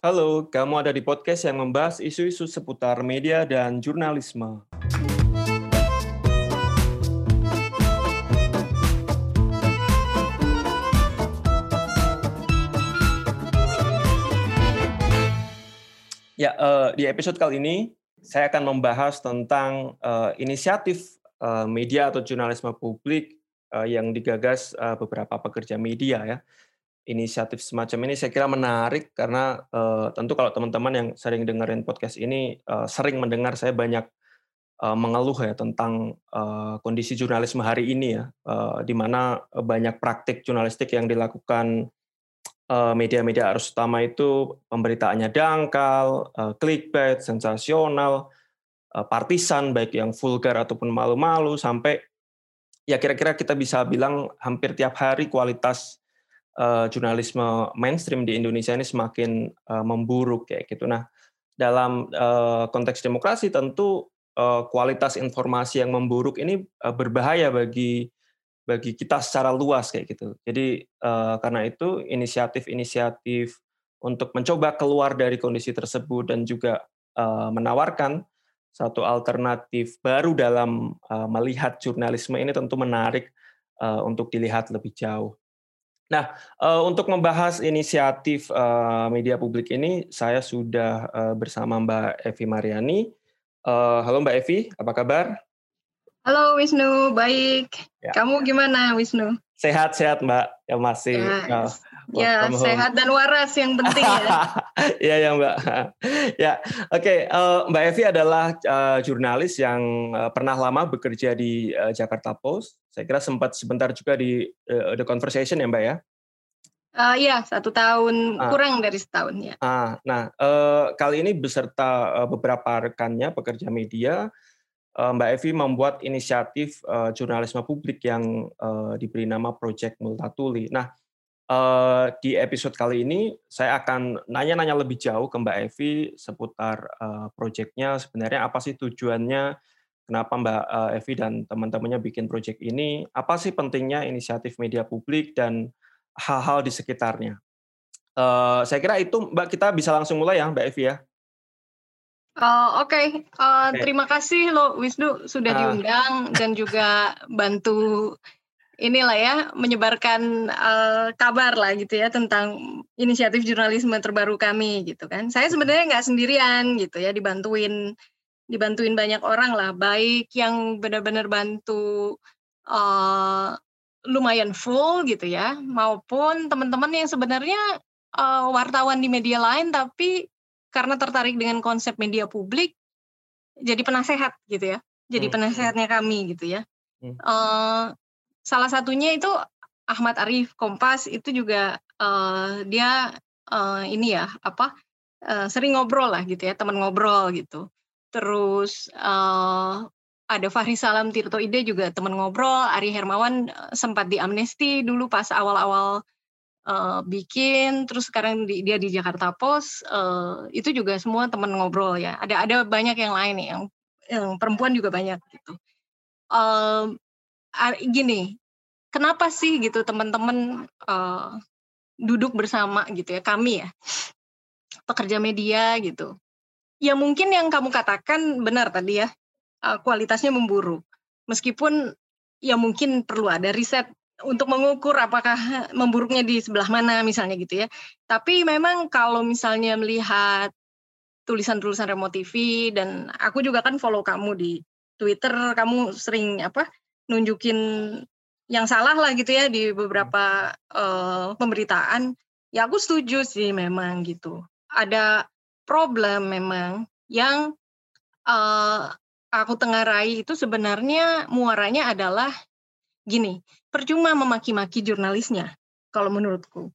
Halo, kamu ada di podcast yang membahas isu-isu seputar media dan jurnalisme. Ya, uh, di episode kali ini saya akan membahas tentang uh, inisiatif uh, media atau jurnalisme publik yang digagas uh, beberapa pekerja media ya. Inisiatif semacam ini saya kira menarik karena uh, tentu kalau teman-teman yang sering dengerin podcast ini sering mendengar saya banyak uh, mengeluh ya tentang kondisi jurnalisme hari ini ya, di mana banyak praktik jurnalistik yang dilakukan media-media arus utama itu pemberitaannya dangkal, clickbait, sensasional, partisan baik yang vulgar ataupun malu-malu sampai ya kira-kira kita bisa bilang hampir tiap hari kualitas uh, jurnalisme mainstream di Indonesia ini semakin uh, memburuk kayak gitu. Nah, dalam uh, konteks demokrasi tentu uh, kualitas informasi yang memburuk ini uh, berbahaya bagi bagi kita secara luas kayak gitu. Jadi uh, karena itu inisiatif-inisiatif untuk mencoba keluar dari kondisi tersebut dan juga uh, menawarkan satu alternatif baru dalam uh, melihat jurnalisme ini tentu menarik uh, untuk dilihat lebih jauh. Nah, uh, untuk membahas inisiatif uh, media publik ini, saya sudah uh, bersama Mbak Evi Mariani. Uh, halo Mbak Evi, apa kabar? Halo Wisnu, baik. Ya. Kamu gimana Wisnu? Sehat-sehat Mbak, ya masih. Yes. Uh, Ya, sehat dan waras yang penting ya. Iya ya Mbak. ya, oke. Okay. Uh, eh, Mbak Evi adalah uh, jurnalis yang uh, pernah lama bekerja di uh, Jakarta Post. Saya kira sempat sebentar juga di uh, The Conversation ya Mbak ya. Uh, iya, satu tahun ah. kurang dari setahun ya. Ah, nah uh, kali ini beserta uh, beberapa rekannya pekerja media, uh, Mbak Evi membuat inisiatif uh, jurnalisme publik yang uh, diberi nama Project Multatuli. Nah, di episode kali ini saya akan nanya-nanya lebih jauh ke Mbak Evi seputar uh, proyeknya sebenarnya apa sih tujuannya? Kenapa Mbak uh, Evi dan teman-temannya bikin proyek ini? Apa sih pentingnya inisiatif media publik dan hal-hal di sekitarnya? Saya kira itu Mbak kita bisa langsung mulai ya Mbak Evi ya. Uh, Oke, okay. uh, terima kasih lo Wisnu sudah uh. diundang dan juga bantu inilah ya menyebarkan uh, kabar lah gitu ya tentang inisiatif jurnalisme terbaru kami gitu kan. Saya sebenarnya nggak sendirian gitu ya dibantuin dibantuin banyak orang lah baik yang benar-benar bantu uh, lumayan full gitu ya maupun teman-teman yang sebenarnya uh, wartawan di media lain tapi karena tertarik dengan konsep media publik jadi penasehat gitu ya jadi hmm. penasehatnya kami gitu ya hmm. uh, salah satunya itu Ahmad Arif Kompas itu juga uh, dia uh, ini ya apa uh, sering ngobrol lah gitu ya teman ngobrol gitu. Terus uh, ada Fahri Salam Tirto Ide juga teman ngobrol Ari Hermawan sempat di amnesti dulu pas awal-awal uh, bikin terus sekarang di, dia di Jakarta Post uh, itu juga semua teman ngobrol ya. Ada ada banyak yang lain nih yang yang perempuan juga banyak gitu. Uh, gini, kenapa sih gitu teman-teman uh, duduk bersama gitu ya kami ya pekerja media gitu. Ya mungkin yang kamu katakan benar tadi ya uh, kualitasnya memburuk. Meskipun ya mungkin perlu ada riset untuk mengukur apakah memburuknya di sebelah mana misalnya gitu ya. Tapi memang kalau misalnya melihat tulisan-tulisan Remo TV dan aku juga kan follow kamu di Twitter, kamu sering apa nunjukin yang salah lah gitu ya di beberapa uh, pemberitaan ya aku setuju sih memang gitu. Ada problem memang yang uh, aku tengarai itu sebenarnya muaranya adalah gini percuma memaki-maki jurnalisnya kalau menurutku.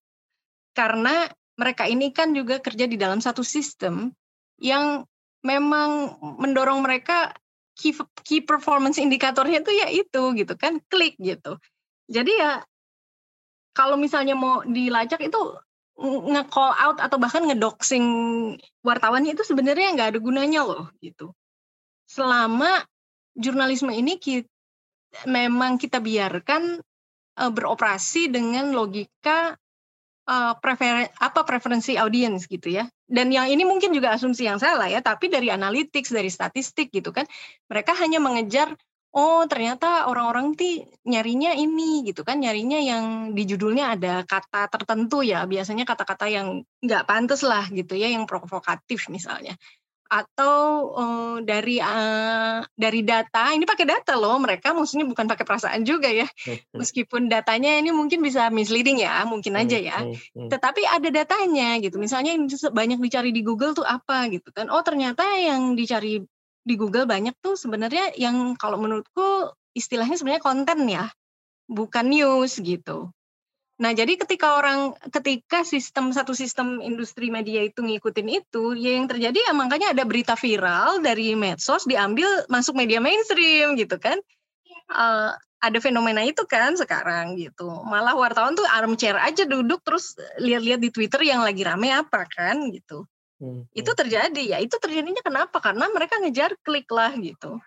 Karena mereka ini kan juga kerja di dalam satu sistem yang memang mendorong mereka key, key performance indikatornya itu ya itu gitu kan klik gitu. Jadi ya kalau misalnya mau dilacak itu nge-call out atau bahkan ngedoxing wartawannya itu sebenarnya nggak ada gunanya loh gitu. Selama jurnalisme ini kita, memang kita biarkan uh, beroperasi dengan logika uh, prefer apa preferensi audiens gitu ya. Dan yang ini mungkin juga asumsi yang salah ya, tapi dari analytics, dari statistik gitu kan, mereka hanya mengejar oh ternyata orang-orang ti nyarinya ini gitu kan, nyarinya yang di judulnya ada kata tertentu ya, biasanya kata-kata yang nggak pantas lah gitu ya, yang provokatif misalnya atau uh, dari uh, dari data ini pakai data loh mereka maksudnya bukan pakai perasaan juga ya. Meskipun datanya ini mungkin bisa misleading ya mungkin aja ya. tetapi ada datanya gitu misalnya ini banyak dicari di Google tuh apa gitu kan. Oh ternyata yang dicari di Google banyak tuh sebenarnya yang kalau menurutku istilahnya sebenarnya konten ya bukan news gitu Nah, jadi ketika orang ketika sistem satu sistem industri media itu ngikutin itu, ya yang terjadi ya makanya ada berita viral dari medsos diambil masuk media mainstream gitu kan. Uh, ada fenomena itu kan sekarang gitu. Malah wartawan tuh armchair aja duduk terus lihat-lihat di Twitter yang lagi rame apa kan gitu. Hmm, itu hmm. terjadi ya. Itu terjadinya kenapa? Karena mereka ngejar klik lah gitu.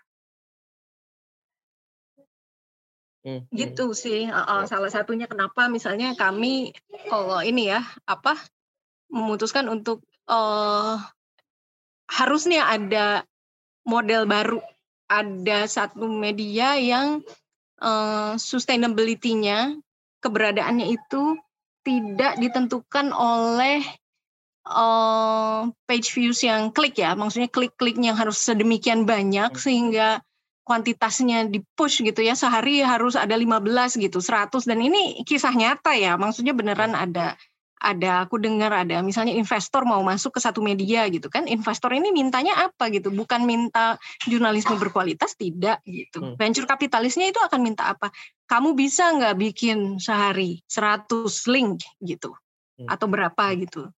Hmm. Gitu sih, uh, salah satunya kenapa misalnya kami kalau ini ya, apa, memutuskan untuk, uh, harusnya ada model baru, ada satu media yang, uh, sustainability-nya, keberadaannya itu tidak ditentukan oleh, uh, page views yang klik ya, maksudnya klik-kliknya harus sedemikian banyak hmm. sehingga kuantitasnya di-push gitu ya, sehari harus ada 15 gitu, 100 dan ini kisah nyata ya, maksudnya beneran ada ada aku dengar ada misalnya investor mau masuk ke satu media gitu kan investor ini mintanya apa gitu? Bukan minta jurnalisme berkualitas tidak gitu. Hmm. venture kapitalisnya itu akan minta apa? Kamu bisa nggak bikin sehari 100 link gitu? Hmm. atau berapa gitu?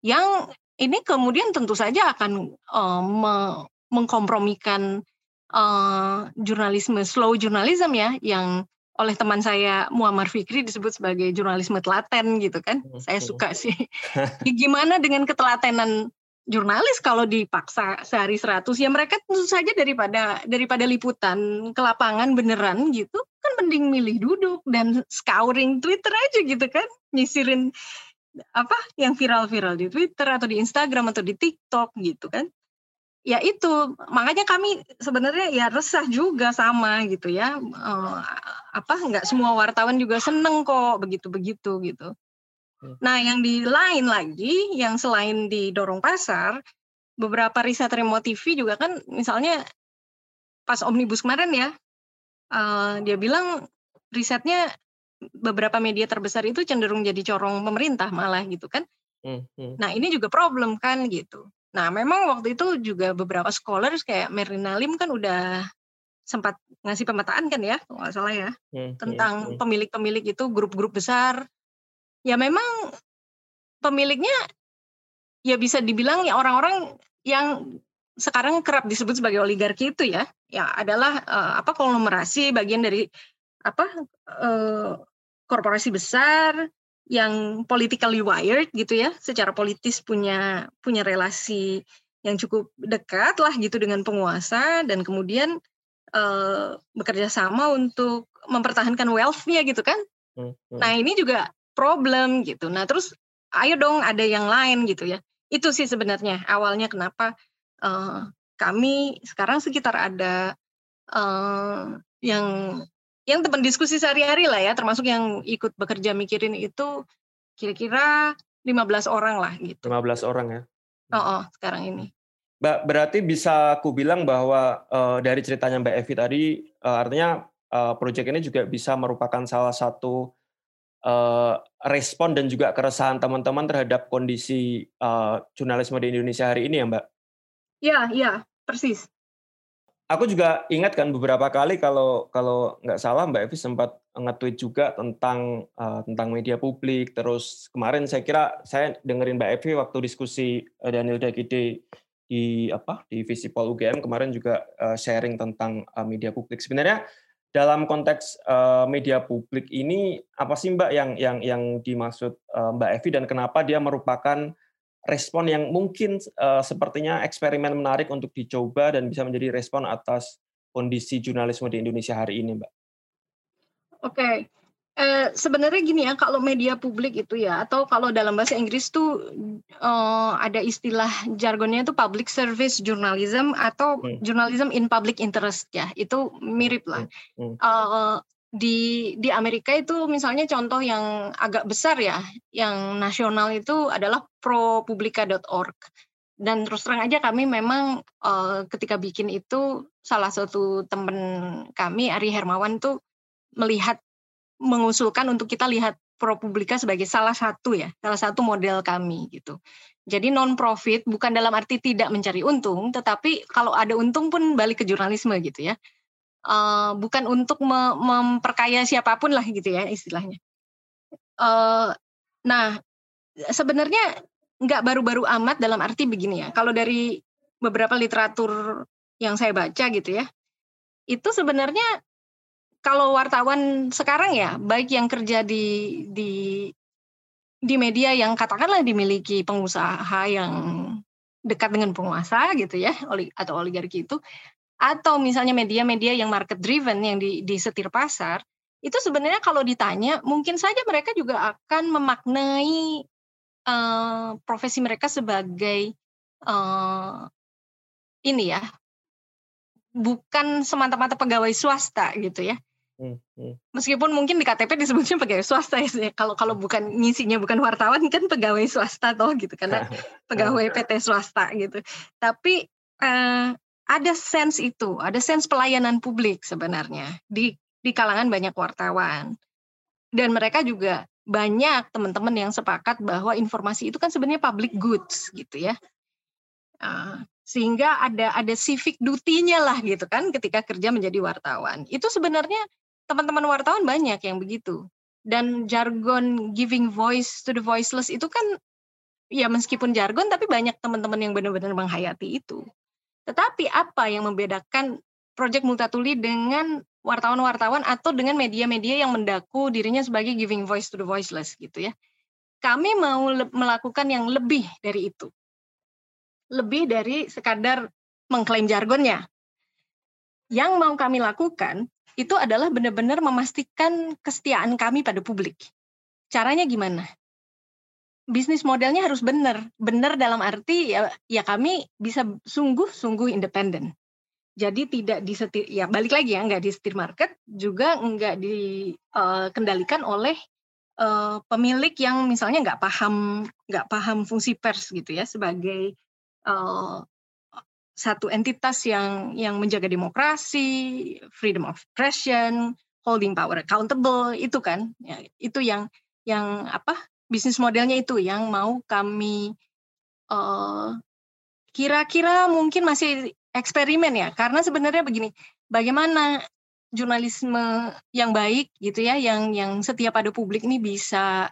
Yang ini kemudian tentu saja akan me mengkompromikan uh, jurnalisme slow journalism ya yang oleh teman saya Muammar Fikri disebut sebagai jurnalisme telaten gitu kan. Hmm. Saya suka sih. Gimana dengan ketelatenan jurnalis kalau dipaksa sehari 100 ya mereka tentu saja daripada daripada liputan ke lapangan beneran gitu kan mending milih duduk dan scouring Twitter aja gitu kan nyisirin apa yang viral-viral di Twitter atau di Instagram atau di TikTok gitu kan ya itu makanya kami sebenarnya ya resah juga sama gitu ya uh, apa nggak semua wartawan juga seneng kok begitu begitu gitu hmm. nah yang di lain lagi yang selain didorong pasar beberapa riset remote TV juga kan misalnya pas omnibus kemarin ya uh, dia bilang risetnya beberapa media terbesar itu cenderung jadi corong pemerintah malah gitu kan hmm, hmm. nah ini juga problem kan gitu Nah, memang waktu itu juga beberapa scholars kayak Merlina Lim kan udah sempat ngasih pemetaan kan ya, kalau nggak salah ya, hmm, tentang hmm, hmm. pemilik-pemilik itu grup-grup besar. Ya memang pemiliknya ya bisa dibilang ya orang-orang yang sekarang kerap disebut sebagai oligarki itu ya, ya adalah uh, apa konglomerasi bagian dari apa uh, korporasi besar yang politically wired gitu ya, secara politis punya punya relasi yang cukup dekat lah gitu dengan penguasa dan kemudian uh, bekerja sama untuk mempertahankan wealth-nya gitu kan. Hmm, hmm. Nah ini juga problem gitu. Nah terus ayo dong ada yang lain gitu ya. Itu sih sebenarnya awalnya kenapa uh, kami sekarang sekitar ada uh, yang yang teman diskusi sehari-hari lah ya, termasuk yang ikut bekerja mikirin itu kira-kira 15 orang lah gitu. 15 orang ya. Oh, oh sekarang ini. Mbak, berarti bisa aku bilang bahwa uh, dari ceritanya Mbak Evi tadi, uh, artinya uh, proyek ini juga bisa merupakan salah satu uh, respon dan juga keresahan teman-teman terhadap kondisi uh, jurnalisme di Indonesia hari ini ya Mbak? Iya, iya, persis aku juga ingat kan beberapa kali kalau kalau nggak salah Mbak Evi sempat nge-tweet juga tentang uh, tentang media publik. Terus kemarin saya kira saya dengerin Mbak Evi waktu diskusi uh, Daniel Dagide di apa di Visipol UGM kemarin juga uh, sharing tentang uh, media publik. Sebenarnya dalam konteks uh, media publik ini apa sih Mbak yang yang yang dimaksud uh, Mbak Evi dan kenapa dia merupakan respon yang mungkin uh, sepertinya eksperimen menarik untuk dicoba dan bisa menjadi respon atas kondisi jurnalisme di Indonesia hari ini, Mbak? Oke, okay. Eh, sebenarnya gini ya, kalau media publik itu ya, atau kalau dalam bahasa Inggris tuh uh, ada istilah jargonnya itu public service journalism atau hmm. journalism in public interest ya, itu mirip lah. Hmm. Hmm. Uh, di di Amerika itu misalnya contoh yang agak besar ya, yang nasional itu adalah propublica.org. Dan terus terang aja kami memang uh, ketika bikin itu salah satu teman kami Ari Hermawan tuh melihat mengusulkan untuk kita lihat ProPublica sebagai salah satu ya, salah satu model kami gitu. Jadi non profit bukan dalam arti tidak mencari untung, tetapi kalau ada untung pun balik ke jurnalisme gitu ya. Uh, bukan untuk me memperkaya siapa pun lah gitu ya istilahnya. Uh, nah sebenarnya nggak baru-baru amat dalam arti begini ya. Kalau dari beberapa literatur yang saya baca gitu ya, itu sebenarnya kalau wartawan sekarang ya, baik yang kerja di di di media yang katakanlah dimiliki pengusaha yang dekat dengan penguasa gitu ya, atau oligarki itu, atau misalnya media-media yang market driven yang di, di setir pasar, itu sebenarnya kalau ditanya mungkin saja mereka juga akan memaknai uh, profesi mereka sebagai uh, ini ya bukan semata-mata pegawai swasta gitu ya Hmm, hmm. Meskipun mungkin di KTP disebutnya pegawai swasta ya, kalau kalau bukan ngisinya bukan wartawan kan pegawai swasta toh gitu karena pegawai PT swasta gitu. Tapi eh, ada sense itu, ada sense pelayanan publik sebenarnya di di kalangan banyak wartawan dan mereka juga banyak teman-teman yang sepakat bahwa informasi itu kan sebenarnya public goods gitu ya. Uh, sehingga ada ada civic duty-nya lah gitu kan ketika kerja menjadi wartawan. Itu sebenarnya teman-teman wartawan banyak yang begitu. Dan jargon giving voice to the voiceless itu kan ya meskipun jargon tapi banyak teman-teman yang benar-benar menghayati itu. Tetapi apa yang membedakan Project Multatuli dengan wartawan-wartawan atau dengan media-media yang mendaku dirinya sebagai giving voice to the voiceless gitu ya. Kami mau melakukan yang lebih dari itu. Lebih dari sekadar mengklaim jargonnya. Yang mau kami lakukan itu adalah benar-benar memastikan kesetiaan kami pada publik. Caranya gimana? Bisnis modelnya harus benar. Benar dalam arti ya, ya kami bisa sungguh-sungguh independen. Jadi tidak disetir, ya balik lagi ya, nggak di setir market, juga nggak dikendalikan uh, oleh uh, pemilik yang misalnya nggak paham nggak paham fungsi pers gitu ya sebagai uh, satu entitas yang yang menjaga demokrasi, freedom of expression, holding power accountable itu kan ya, itu yang yang apa bisnis modelnya itu yang mau kami eh, kira-kira mungkin masih eksperimen ya karena sebenarnya begini bagaimana jurnalisme yang baik gitu ya yang yang setiap pada publik ini bisa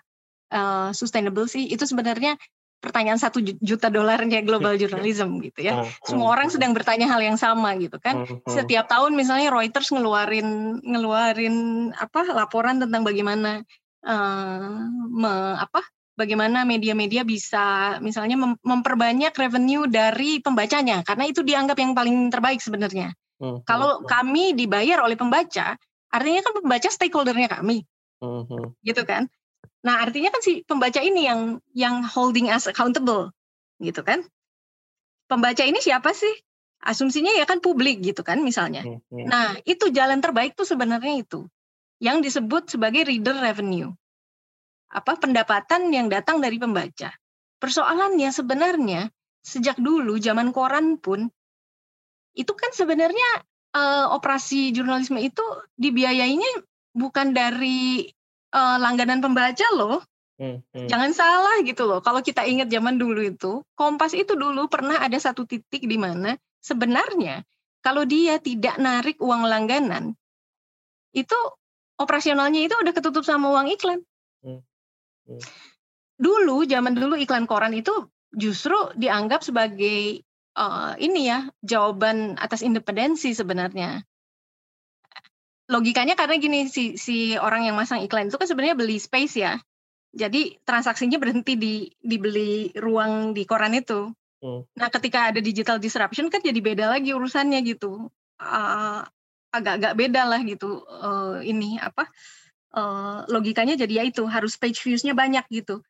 uh, sustainable sih itu sebenarnya pertanyaan satu juta dolarnya global journalism gitu ya. Hmm, Semua hmm, orang hmm. sedang bertanya hal yang sama gitu kan. Setiap tahun misalnya Reuters ngeluarin ngeluarin apa laporan tentang bagaimana uh, me, apa bagaimana media-media bisa misalnya mem memperbanyak revenue dari pembacanya karena itu dianggap yang paling terbaik sebenarnya. Kalau kami dibayar oleh pembaca, artinya kan pembaca stakeholdernya kami. Gitu kan? Nah, artinya kan si pembaca ini yang yang holding us accountable, gitu kan? Pembaca ini siapa sih? Asumsinya ya kan publik gitu kan misalnya. Hmm, hmm. Nah, itu jalan terbaik tuh sebenarnya itu. Yang disebut sebagai reader revenue. Apa pendapatan yang datang dari pembaca. Persoalannya sebenarnya sejak dulu zaman koran pun itu kan sebenarnya uh, operasi jurnalisme itu dibiayainya bukan dari uh, langganan pembaca loh. Hmm, hmm. Jangan salah gitu loh. Kalau kita ingat zaman dulu itu, Kompas itu dulu pernah ada satu titik di mana sebenarnya kalau dia tidak narik uang langganan, itu operasionalnya itu udah ketutup sama uang iklan. Hmm. Hmm. Dulu zaman dulu iklan koran itu justru dianggap sebagai uh, ini ya jawaban atas independensi sebenarnya logikanya karena gini si si orang yang masang iklan itu kan sebenarnya beli space ya. Jadi transaksinya berhenti di dibeli ruang di koran itu. Hmm. Nah, ketika ada digital disruption kan jadi beda lagi urusannya gitu. agak agak-agak beda lah gitu uh, ini apa uh, logikanya jadi ya itu harus page views-nya banyak gitu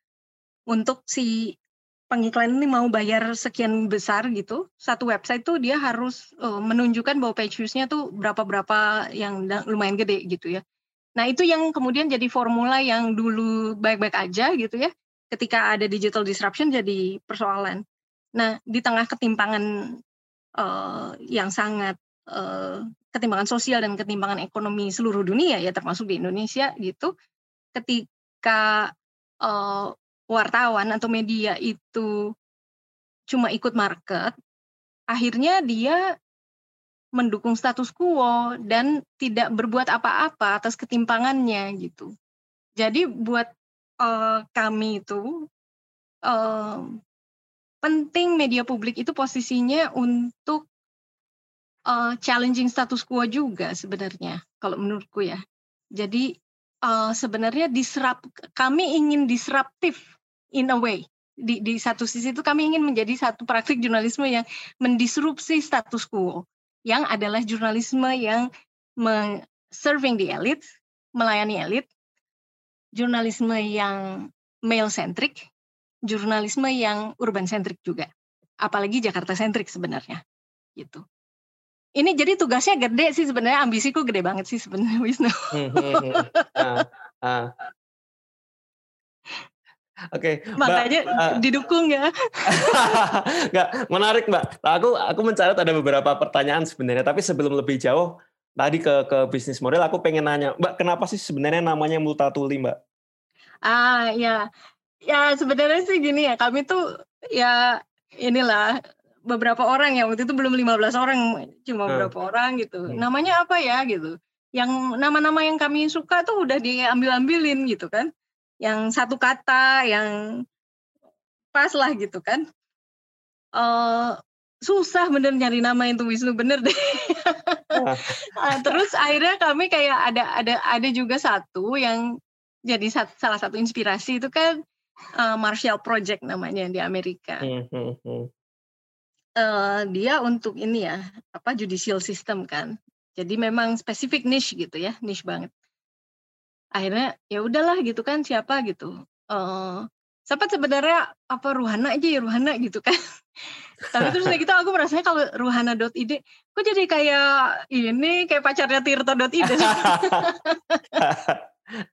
untuk si pengiklan ini mau bayar sekian besar gitu satu website tuh dia harus uh, menunjukkan bahwa page views-nya tuh berapa-berapa yang lumayan gede gitu ya. Nah itu yang kemudian jadi formula yang dulu baik-baik aja gitu ya. Ketika ada digital disruption jadi persoalan. Nah di tengah ketimpangan uh, yang sangat uh, ketimpangan sosial dan ketimpangan ekonomi seluruh dunia ya termasuk di Indonesia gitu, ketika uh, wartawan atau media itu cuma ikut market, akhirnya dia mendukung status quo dan tidak berbuat apa-apa atas ketimpangannya gitu. Jadi buat uh, kami itu uh, penting media publik itu posisinya untuk uh, challenging status quo juga sebenarnya kalau menurutku ya. Jadi uh, sebenarnya disrupt kami ingin disruptif in a way. Di, di satu sisi itu kami ingin menjadi satu praktik jurnalisme yang mendisrupsi status quo yang adalah jurnalisme yang serving the elite melayani elit jurnalisme yang male centric jurnalisme yang urban centric juga. Apalagi Jakarta centric sebenarnya gitu ini jadi tugasnya gede sih sebenarnya ambisiku gede banget sih sebenarnya Wisnu. uh, uh. Oke, okay, makanya uh, didukung ya. Enggak, menarik Mbak. Nah, aku aku mencatat ada beberapa pertanyaan sebenarnya, tapi sebelum lebih jauh tadi ke ke bisnis model, aku pengen nanya, Mbak, kenapa sih sebenarnya namanya Multatuli, Mbak? Ah, ya. Ya, sebenarnya sih gini ya, kami tuh ya inilah beberapa orang ya waktu itu belum 15 orang, cuma hmm. beberapa orang gitu. Hmm. Namanya apa ya gitu. Yang nama-nama yang kami suka tuh udah diambil-ambilin gitu kan yang satu kata yang pas lah gitu kan uh, susah bener nyari nama itu Wisnu bener deh uh, terus akhirnya kami kayak ada ada ada juga satu yang jadi sat, salah satu inspirasi itu kan uh, Marshall Project namanya di Amerika uh, dia untuk ini ya apa judicial system kan. Jadi memang spesifik niche gitu ya niche banget. Akhirnya ya udahlah gitu kan siapa? gitu. Uh, siapa sebenarnya? Apa Ruhana aja ya Ruhana? gitu kan. Tapi terus gitu aku merasanya kalau ruhana.id kok jadi kayak ini kayak pacarnya tirto.id Oke.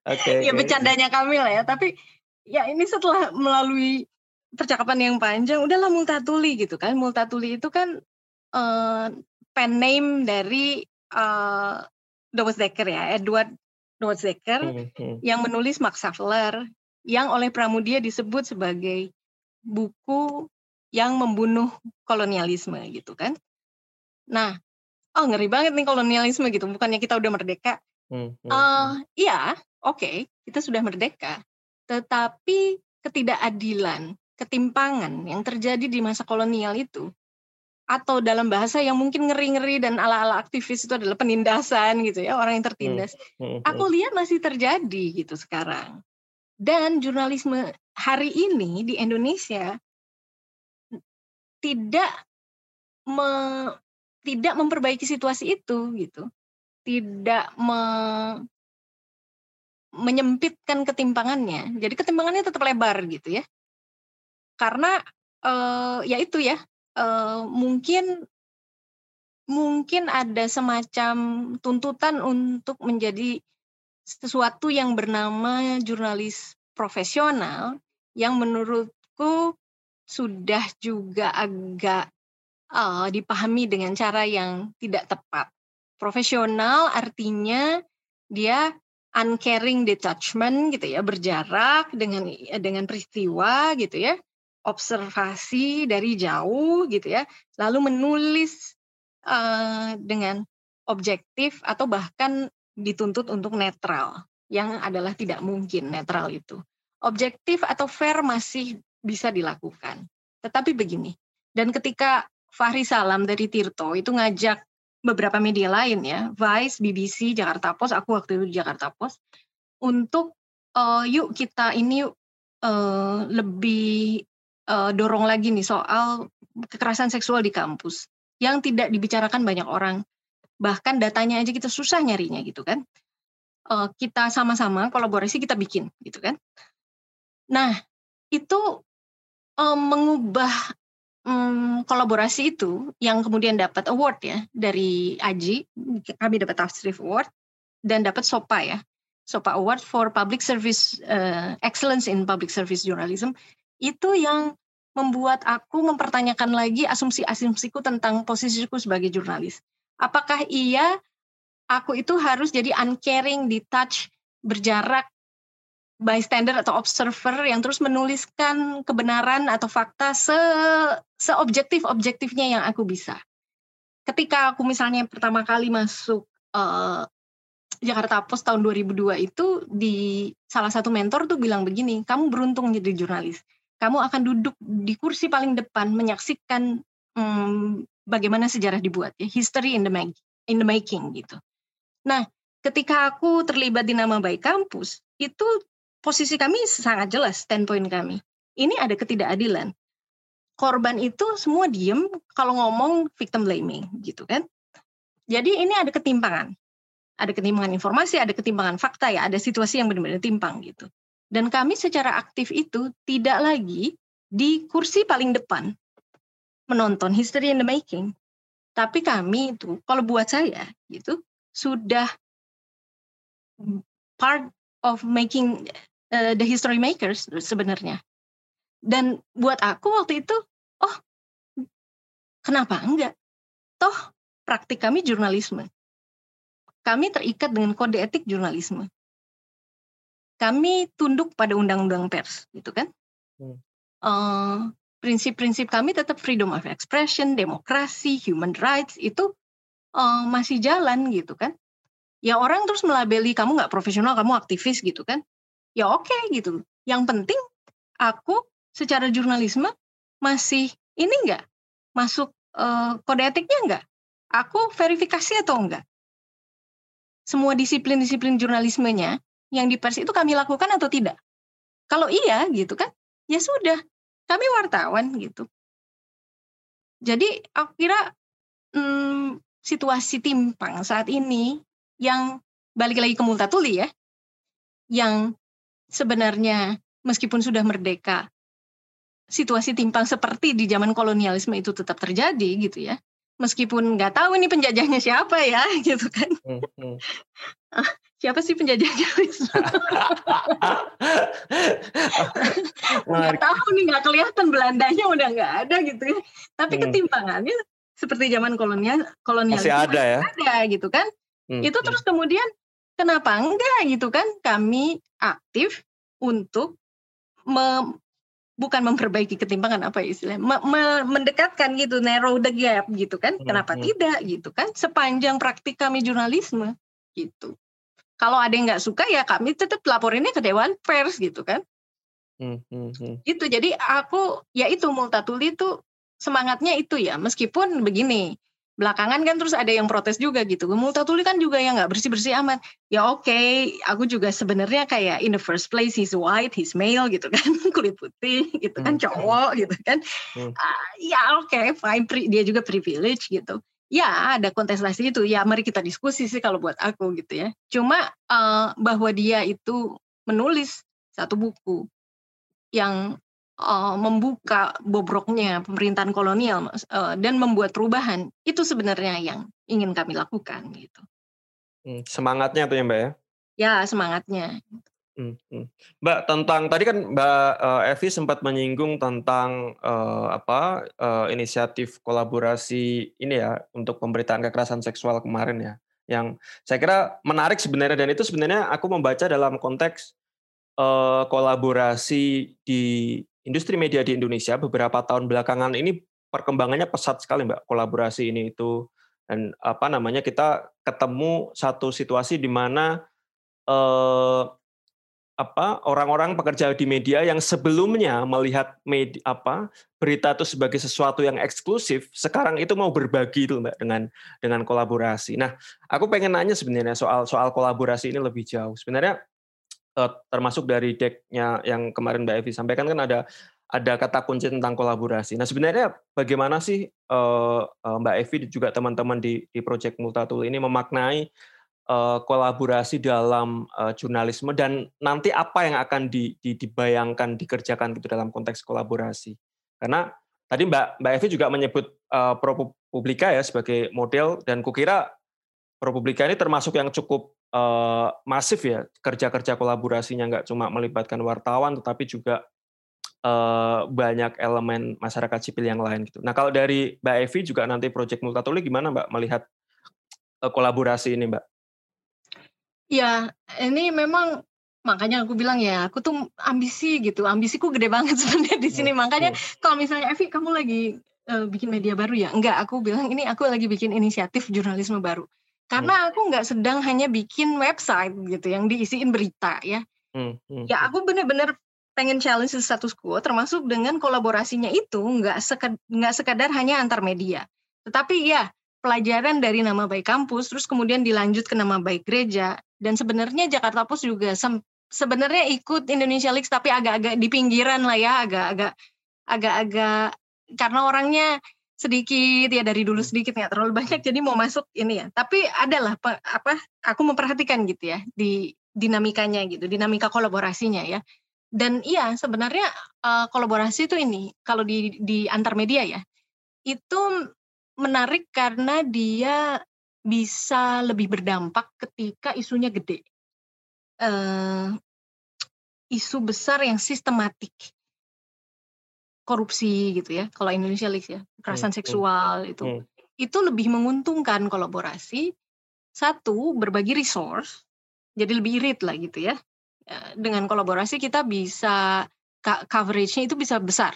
okay, ya okay. bercandanya kami lah ya tapi ya ini setelah melalui percakapan yang panjang udahlah multatuli gitu kan multatuli itu kan uh, pen name dari uh, Thomas Dekker ya Edward Notzeker hmm, hmm. yang menulis Max Havelaar yang oleh Pramudia disebut sebagai buku yang membunuh kolonialisme gitu kan. Nah, oh ngeri banget nih kolonialisme gitu. Bukannya kita udah merdeka? Hmm, uh, iya, oke, okay, kita sudah merdeka. Tetapi ketidakadilan, ketimpangan yang terjadi di masa kolonial itu atau dalam bahasa yang mungkin ngeri-ngeri dan ala-ala aktivis itu adalah penindasan gitu ya orang yang tertindas. Hmm, hmm, hmm. Aku lihat masih terjadi gitu sekarang. Dan jurnalisme hari ini di Indonesia tidak me, tidak memperbaiki situasi itu gitu. Tidak me, menyempitkan ketimpangannya. Jadi ketimpangannya tetap lebar gitu ya. Karena uh, ya itu ya uh, mungkin mungkin ada semacam tuntutan untuk menjadi sesuatu yang bernama jurnalis profesional yang menurutku sudah juga agak uh, dipahami dengan cara yang tidak tepat. Profesional artinya dia uncaring detachment gitu ya, berjarak dengan dengan peristiwa gitu ya observasi dari jauh gitu ya, lalu menulis uh, dengan objektif atau bahkan dituntut untuk netral, yang adalah tidak mungkin netral itu. Objektif atau fair masih bisa dilakukan. Tetapi begini, dan ketika Fahri Salam dari Tirto itu ngajak beberapa media lain ya, Vice, BBC, Jakarta Post, aku waktu itu di Jakarta Post, untuk uh, yuk kita ini uh, lebih uh, dorong lagi nih soal kekerasan seksual di kampus yang tidak dibicarakan banyak orang. Bahkan datanya aja kita susah nyarinya gitu kan. uh, kita sama-sama kolaborasi kita bikin gitu kan. Nah itu um, mengubah um, kolaborasi itu yang kemudian dapat award ya dari Aji kami dapat Tasrif Award dan dapat SOPA ya SOPA Award for Public Service uh, Excellence in Public Service Journalism itu yang membuat aku mempertanyakan lagi asumsi-asumsiku tentang posisiku sebagai jurnalis. Apakah iya aku itu harus jadi uncaring, detach, berjarak, bystander atau observer yang terus menuliskan kebenaran atau fakta se seobjektif-objektifnya yang aku bisa. Ketika aku misalnya pertama kali masuk uh, Jakarta Post tahun 2002 itu di salah satu mentor tuh bilang begini, kamu beruntung jadi jurnalis kamu akan duduk di kursi paling depan menyaksikan hmm, bagaimana sejarah dibuat ya history in the making in the making gitu. Nah ketika aku terlibat di nama baik kampus itu posisi kami sangat jelas standpoint kami. Ini ada ketidakadilan. Korban itu semua diem kalau ngomong victim blaming gitu kan. Jadi ini ada ketimpangan. Ada ketimpangan informasi, ada ketimpangan fakta ya, ada situasi yang benar-benar timpang gitu. Dan kami secara aktif itu tidak lagi di kursi paling depan menonton history in the making. Tapi kami itu, kalau buat saya gitu, sudah part of making uh, the history makers sebenarnya. Dan buat aku waktu itu, oh kenapa enggak? Toh praktik kami jurnalisme. Kami terikat dengan kode etik jurnalisme kami tunduk pada undang-undang pers, gitu kan? Hmm. Uh, prinsip-prinsip kami tetap freedom of expression, demokrasi, human rights itu uh, masih jalan, gitu kan? Ya orang terus melabeli kamu nggak profesional, kamu aktivis, gitu kan? Ya oke, okay, gitu. Yang penting aku secara jurnalisme masih ini nggak masuk uh, kode etiknya nggak? Aku verifikasi atau enggak? Semua disiplin-disiplin jurnalismenya yang di pers itu kami lakukan atau tidak? Kalau iya gitu kan, ya sudah, kami wartawan gitu. Jadi aku kira hmm, situasi timpang saat ini yang balik lagi ke Multatuli ya, yang sebenarnya meskipun sudah merdeka, situasi timpang seperti di zaman kolonialisme itu tetap terjadi gitu ya. Meskipun nggak tahu ini penjajahnya siapa ya gitu kan. Hmm, hmm. Siapa sih penjajahnya nggak tahu nih nggak kelihatan Belandanya udah nggak ada gitu ya tapi hmm. ketimpangannya seperti zaman kolonial kolonial masih ada ya ada gitu kan hmm. itu terus hmm. kemudian kenapa enggak gitu kan kami aktif untuk me, bukan memperbaiki ketimpangan apa ya istilahnya me, me, mendekatkan gitu narrow the gap gitu kan hmm. kenapa hmm. tidak gitu kan sepanjang praktik kami jurnalisme gitu kalau ada yang nggak suka ya kami tetap laporinnya ke Dewan Pers gitu kan. Hmm, hmm, hmm. Itu jadi aku ya itu Multatuli itu semangatnya itu ya meskipun begini belakangan kan terus ada yang protes juga gitu. Multatuli kan juga yang nggak bersih bersih amat. Ya oke, okay, aku juga sebenarnya kayak in the first place he's white, he's male gitu kan, kulit putih gitu kan, hmm. cowok gitu kan. Hmm. Uh, ya oke, okay, fine, dia juga privilege gitu ya ada kontestasi itu. Ya mari kita diskusi sih kalau buat aku gitu ya. Cuma uh, bahwa dia itu menulis satu buku yang uh, membuka bobroknya pemerintahan kolonial uh, dan membuat perubahan itu sebenarnya yang ingin kami lakukan gitu. Hmm, semangatnya tuh ya mbak ya? Ya semangatnya. Mbak, tentang tadi kan Mbak uh, Evi sempat menyinggung tentang uh, apa uh, inisiatif kolaborasi ini ya untuk pemberitaan kekerasan seksual kemarin ya, yang saya kira menarik sebenarnya dan itu sebenarnya aku membaca dalam konteks uh, kolaborasi di industri media di Indonesia beberapa tahun belakangan ini perkembangannya pesat sekali Mbak kolaborasi ini itu. Dan apa namanya kita ketemu satu situasi di mana uh, apa orang-orang pekerja di media yang sebelumnya melihat media, apa berita itu sebagai sesuatu yang eksklusif sekarang itu mau berbagi itu mbak dengan dengan kolaborasi. Nah, aku pengen nanya sebenarnya soal soal kolaborasi ini lebih jauh. Sebenarnya eh, termasuk dari decknya yang kemarin mbak Evi sampaikan kan ada ada kata kunci tentang kolaborasi. Nah, sebenarnya bagaimana sih eh, eh, mbak Evi juga teman-teman di di Project Multatul ini memaknai uh, kolaborasi dalam uh, jurnalisme dan nanti apa yang akan di, di, dibayangkan dikerjakan gitu dalam konteks kolaborasi karena tadi Mbak Mbak Evi juga menyebut uh, ProPublica ya sebagai model dan kukira ProPublica ini termasuk yang cukup masif ya kerja-kerja kolaborasinya nggak cuma melibatkan wartawan tetapi juga banyak elemen masyarakat sipil yang lain gitu. Nah kalau dari Mbak Evi juga nanti proyek Multatuli gimana Mbak melihat kolaborasi ini Mbak? Ya ini memang makanya aku bilang ya aku tuh ambisi gitu ambisiku gede banget sebenarnya di sini makanya kalau misalnya Evi kamu lagi uh, bikin media baru ya enggak aku bilang ini aku lagi bikin inisiatif jurnalisme baru karena aku nggak sedang hanya bikin website gitu yang diisiin berita ya. Hmm, hmm. Ya aku bener-bener pengen challenge status quo termasuk dengan kolaborasinya itu nggak sekadar, nggak sekadar hanya antar media. Tetapi ya pelajaran dari nama baik kampus terus kemudian dilanjut ke nama baik gereja dan sebenarnya Jakarta Post juga sebenarnya ikut Indonesia League tapi agak-agak di pinggiran lah ya agak-agak agak-agak karena orangnya sedikit ya dari dulu hmm. sedikit nggak terlalu banyak jadi mau masuk ini ya tapi adalah apa aku memperhatikan gitu ya di dinamikanya gitu dinamika kolaborasinya ya dan iya sebenarnya uh, kolaborasi itu ini kalau di di antar media ya itu menarik karena dia bisa lebih berdampak ketika isunya gede. Uh, isu besar yang sistematik korupsi gitu ya kalau Indonesia Leaks ya kekerasan hmm, seksual hmm, itu. Hmm. itu lebih menguntungkan kolaborasi satu berbagi resource jadi lebih irit lah gitu ya. Dengan kolaborasi kita bisa coveragenya itu bisa besar.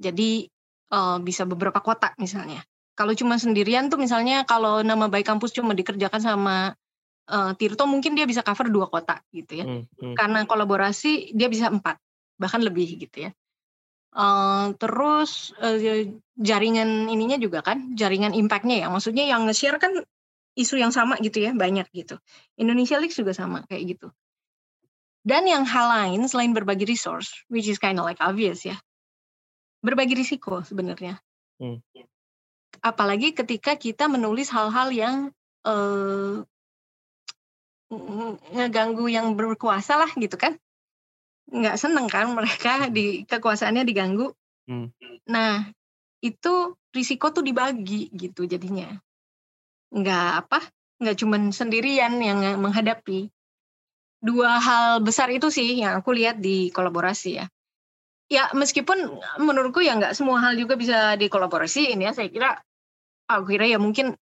Jadi uh, bisa beberapa kota misalnya kalau cuma sendirian tuh misalnya kalau nama baik kampus cuma dikerjakan sama uh, Tirto mungkin dia bisa cover dua kota gitu ya hmm, hmm. karena kolaborasi dia bisa empat bahkan lebih gitu ya Uh, terus uh, jaringan ininya juga kan, jaringan impact-nya ya. Maksudnya yang nge-share kan isu yang sama gitu ya, banyak gitu. Indonesia Leaks juga sama kayak gitu. Dan yang hal lain selain berbagi resource, which is kind of like obvious ya, berbagi risiko sebenarnya. Hmm. Apalagi ketika kita menulis hal-hal yang uh, ngeganggu yang berkuasa lah gitu kan nggak seneng kan mereka di kekuasaannya diganggu. Hmm. Nah itu risiko tuh dibagi gitu jadinya. Nggak apa, nggak cuman sendirian yang menghadapi. Dua hal besar itu sih yang aku lihat di kolaborasi ya. Ya meskipun menurutku ya nggak semua hal juga bisa dikolaborasi ini ya saya kira aku kira ya mungkin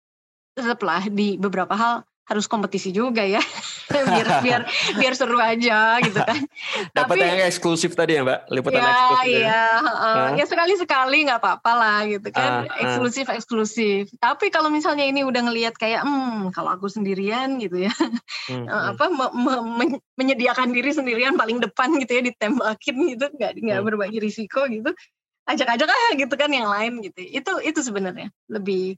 tetaplah di beberapa hal harus kompetisi juga ya biar biar biar seru aja gitu kan. Dapat yang eksklusif tadi ya mbak, liputan ya, eksklusif. Ya. Iya, uh, ya sekali sekali nggak apa-apa lah gitu kan, uh, uh. eksklusif eksklusif. Tapi kalau misalnya ini udah ngelihat kayak, hmm kalau aku sendirian gitu ya, hmm, uh, apa me, me, me, menyediakan diri sendirian paling depan gitu ya ditembakin gitu, nggak nggak hmm. berbagi risiko gitu, ajak-ajak aja gitu kan yang lain gitu. Itu itu sebenarnya lebih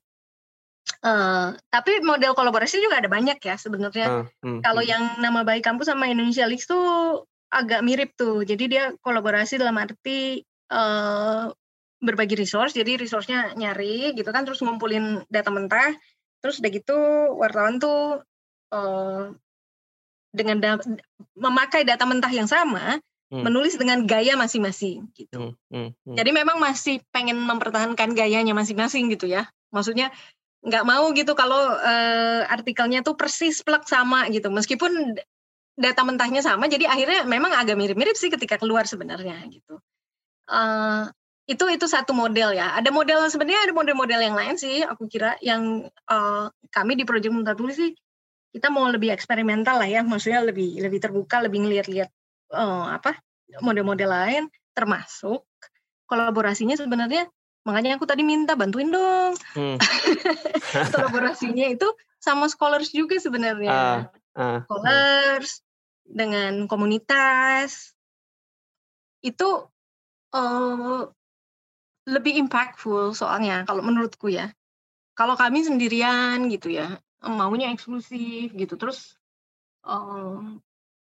Uh, tapi model kolaborasi juga ada banyak ya sebenarnya. Uh, hmm, Kalau hmm. yang nama baik kampus sama Indonesia Leaks tuh agak mirip tuh. Jadi dia kolaborasi dalam arti uh, berbagi resource. Jadi resource-nya nyari gitu kan, terus ngumpulin data mentah. Terus udah gitu wartawan tuh uh, dengan da memakai data mentah yang sama, hmm. menulis dengan gaya masing-masing gitu. Hmm, hmm, hmm. Jadi memang masih pengen mempertahankan gayanya masing-masing gitu ya. Maksudnya nggak mau gitu kalau uh, artikelnya tuh persis plek sama gitu meskipun data mentahnya sama jadi akhirnya memang agak mirip-mirip sih ketika keluar sebenarnya gitu uh, itu itu satu model ya ada model sebenarnya ada model-model yang lain sih aku kira yang uh, kami di Project Tulis sih kita mau lebih eksperimental lah ya maksudnya lebih lebih terbuka lebih ngeliat-liat uh, apa model-model lain termasuk kolaborasinya sebenarnya Makanya aku tadi minta bantuin dong. Hmm. Kolaborasinya itu sama scholars juga sebenarnya. Uh, uh, scholars uh. dengan komunitas itu uh, lebih impactful soalnya kalau menurutku ya. Kalau kami sendirian gitu ya, maunya eksklusif gitu. Terus uh,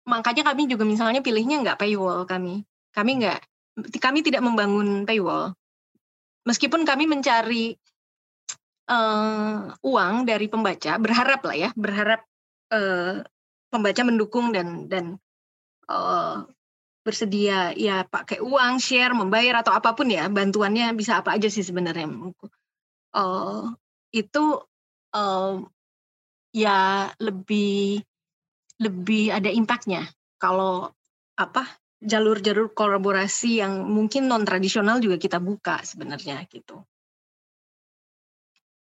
makanya kami juga misalnya pilihnya nggak paywall kami. Kami nggak kami tidak membangun paywall meskipun kami mencari uh, uang dari pembaca, berharap lah ya, berharap uh, pembaca mendukung dan dan uh, bersedia ya pakai uang, share, membayar atau apa pun ya bantuannya bisa apa aja sih sebenarnya. Uh, itu uh, ya lebih lebih ada impactnya kalau apa jalur-jalur kolaborasi yang mungkin non tradisional juga kita buka sebenarnya gitu.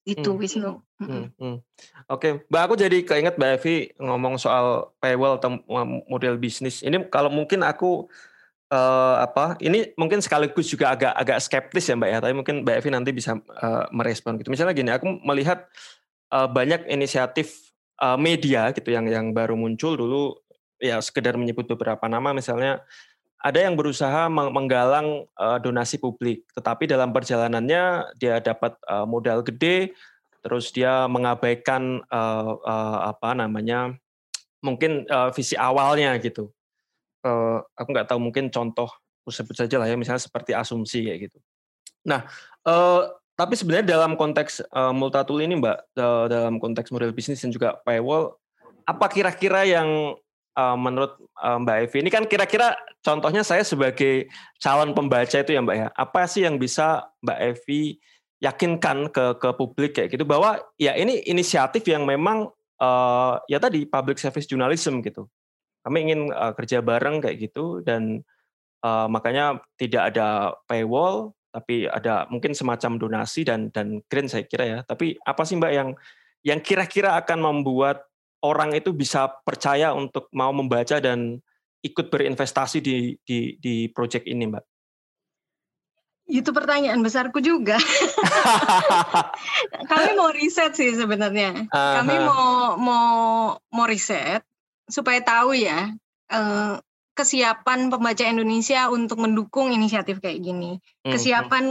Itu hmm. Wisnu. Hmm, hmm. Oke, Mbak aku jadi keinget Mbak Evi ngomong soal paywall atau model bisnis. Ini kalau mungkin aku uh, apa? Ini mungkin sekaligus juga agak agak skeptis ya Mbak ya. Tapi mungkin Mbak Evi nanti bisa uh, merespon gitu. Misalnya gini, aku melihat uh, banyak inisiatif uh, media gitu yang yang baru muncul dulu ya sekedar menyebut beberapa nama misalnya ada yang berusaha menggalang uh, donasi publik, tetapi dalam perjalanannya dia dapat uh, modal gede, terus dia mengabaikan uh, uh, apa namanya mungkin uh, visi awalnya gitu. Uh, aku nggak tahu mungkin contoh sebut saja lah ya misalnya seperti asumsi kayak gitu. Nah, uh, tapi sebenarnya dalam konteks uh, multatool ini Mbak, uh, dalam konteks model bisnis dan juga paywall, apa kira-kira yang uh, menurut uh, Mbak Evi? Ini kan kira-kira contohnya saya sebagai calon pembaca itu ya Mbak ya. Apa sih yang bisa Mbak Evi yakinkan ke ke publik kayak gitu? Bahwa ya ini inisiatif yang memang uh, ya tadi public service journalism gitu. Kami ingin uh, kerja bareng kayak gitu dan uh, makanya tidak ada paywall tapi ada mungkin semacam donasi dan dan grant saya kira ya tapi apa sih Mbak yang yang kira-kira akan membuat orang itu bisa percaya untuk mau membaca dan ikut berinvestasi di di di proyek ini, Mbak? Itu pertanyaan besarku juga. Kami mau riset sih sebenarnya. Uh-huh. Kami mau mau mau riset supaya tahu ya eh, kesiapan pembaca Indonesia untuk mendukung inisiatif kayak gini. Hmm, kesiapan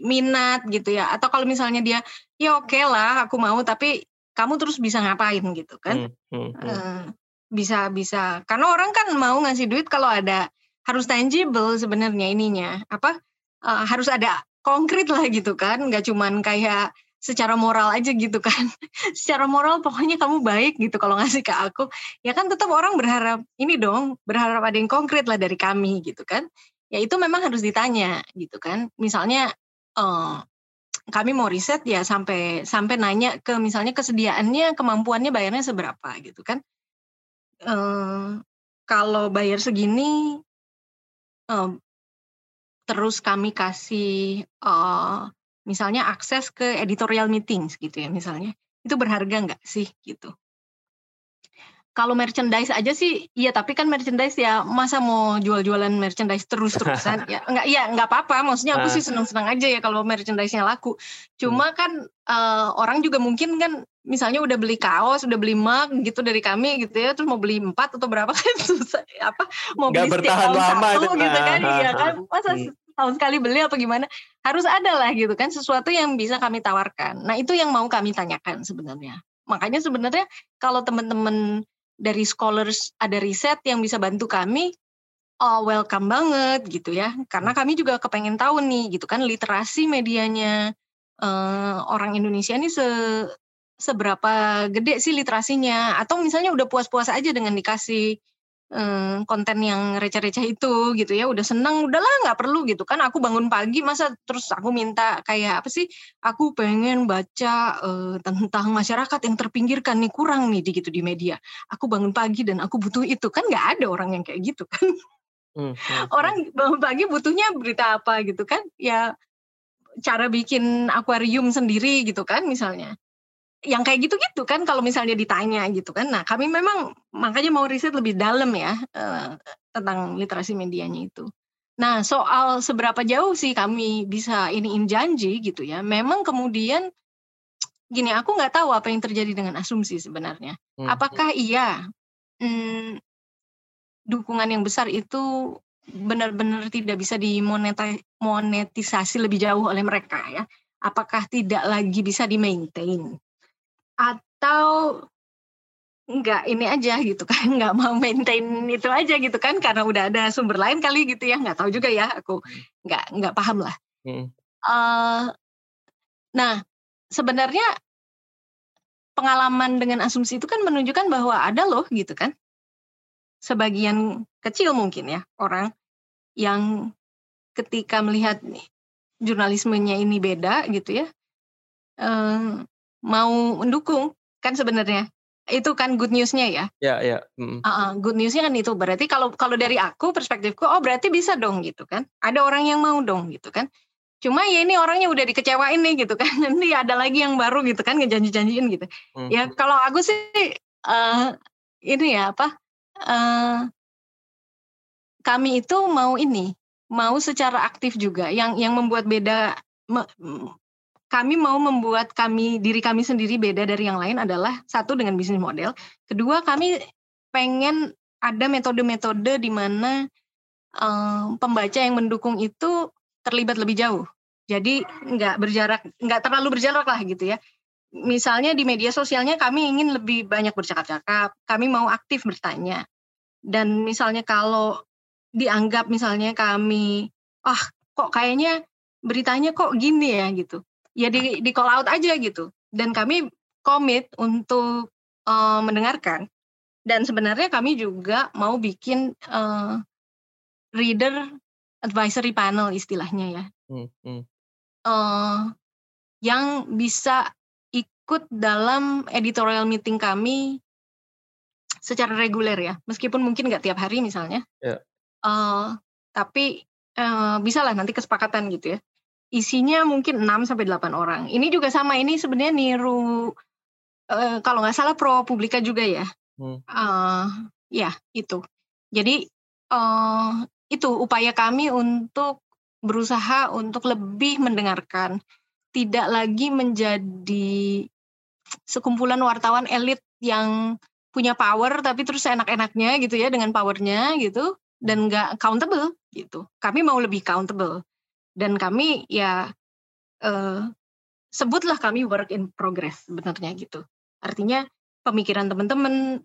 minat gitu ya. Atau kalau misalnya dia ya oke okay lah aku mau tapi kamu terus bisa ngapain gitu kan hmm, hmm, hmm. Uh, bisa bisa karena orang kan mau ngasih duit kalau ada harus tangible sebenarnya ininya apa uh, harus ada konkret lah gitu kan nggak cuman kayak secara moral aja gitu kan. Secara moral pokoknya kamu baik gitu kalau ngasih ke aku. Ya kan tetap orang berharap ini dong berharap ada yang konkret lah dari kami gitu kan. Ya itu memang harus ditanya gitu kan. Misalnya uh, kami mau riset ya sampai sampai nanya ke misalnya kesediaannya kemampuannya bayarnya seberapa gitu kan. Uh, kalau bayar segini uh, terus kami kasih uh, misalnya akses ke editorial meetings gitu ya misalnya itu berharga nggak sih gitu kalau merchandise aja sih iya tapi kan merchandise ya masa mau jual-jualan merchandise terus-terusan ya enggak iya enggak apa-apa maksudnya aku sih ah. seneng-seneng aja ya kalau merchandise-nya laku cuma hmm. kan uh, orang juga mungkin kan misalnya udah beli kaos udah beli mug gitu dari kami gitu ya terus mau beli empat atau berapa kan susah apa mau beli setiap tahun lama satu gitu kan iya kan masa hmm. Tahun sekali beli apa gimana harus ada lah gitu kan sesuatu yang bisa kami tawarkan. Nah itu yang mau kami tanyakan sebenarnya. Makanya sebenarnya kalau teman-teman dari scholars ada riset yang bisa bantu kami oh welcome banget gitu ya. Karena kami juga kepengen tahu nih gitu kan literasi medianya uh, orang Indonesia ini se seberapa gede sih literasinya? Atau misalnya udah puas-puas aja dengan dikasih konten yang receh-receh itu gitu ya. Udah seneng udahlah nggak perlu gitu kan. Aku bangun pagi masa terus aku minta kayak apa sih? Aku pengen baca uh, tentang masyarakat yang terpinggirkan nih kurang nih di gitu di media. Aku bangun pagi dan aku butuh itu. Kan nggak ada orang yang kayak gitu kan. Hmm, hmm, hmm. orang bangun pagi butuhnya berita apa gitu kan? Ya cara bikin akuarium sendiri gitu kan misalnya yang kayak gitu-gitu kan kalau misalnya ditanya gitu kan. Nah kami memang makanya mau riset lebih dalam ya uh, tentang literasi medianya itu. Nah soal seberapa jauh sih kami bisa iniin janji gitu ya. Memang kemudian gini aku nggak tahu apa yang terjadi dengan asumsi sebenarnya. Hmm. Apakah iya hmm, dukungan yang besar itu benar-benar tidak bisa dimonetisasi lebih jauh oleh mereka ya? Apakah tidak lagi bisa di-maintain? Atau enggak ini aja gitu kan nggak mau maintain itu aja gitu kan karena udah ada sumber lain kali gitu ya nggak tahu juga ya aku hmm. nggak nggak paham lah hmm. uh, nah sebenarnya pengalaman dengan asumsi itu kan menunjukkan bahwa ada loh gitu kan. Sebagian kecil mungkin ya orang yang ketika melihat jurnalismenya ini beda gitu ya, eh, mau mendukung kan sebenarnya itu kan good newsnya ya. Ya ya. Mm. Uh, good newsnya kan itu berarti kalau kalau dari aku perspektifku, oh berarti bisa dong gitu kan. Ada orang yang mau dong gitu kan. Cuma ya ini orangnya udah dikecewain nih gitu kan. Nanti ada lagi yang baru gitu kan ngejanji-janjiin gitu. Mm. Ya kalau aku sih uh, ini ya apa? Uh, kami itu mau ini, mau secara aktif juga. Yang yang membuat beda kami mau membuat kami diri kami sendiri beda dari yang lain adalah satu dengan bisnis model, kedua kami pengen ada metode-metode di mana um, pembaca yang mendukung itu terlibat lebih jauh. Jadi nggak berjarak, nggak terlalu berjarak lah gitu ya. Misalnya di media sosialnya kami ingin lebih banyak bercakap-cakap, kami mau aktif bertanya. Dan misalnya kalau dianggap misalnya kami, ah kok kayaknya beritanya kok gini ya gitu ya di di call out aja gitu dan kami komit untuk uh, mendengarkan dan sebenarnya kami juga mau bikin uh, reader advisory panel istilahnya ya hmm, hmm. Uh, yang bisa ikut dalam editorial meeting kami secara reguler ya meskipun mungkin nggak tiap hari misalnya yeah. Ya. uh, tapi uh, bisa lah nanti kesepakatan gitu ya isinya mungkin 6 sampai 8 orang. Ini juga sama ini sebenarnya niru uh, kalau nggak salah Pro Publika juga ya. Hmm. Uh, ya, itu. Jadi uh, itu upaya kami untuk berusaha untuk lebih mendengarkan, tidak lagi menjadi sekumpulan wartawan elit yang punya power tapi terus enak-enaknya gitu ya dengan powernya gitu dan nggak accountable gitu. Kami mau lebih accountable dan kami ya eh, sebutlah kami work in progress sebenarnya gitu. Artinya pemikiran teman-teman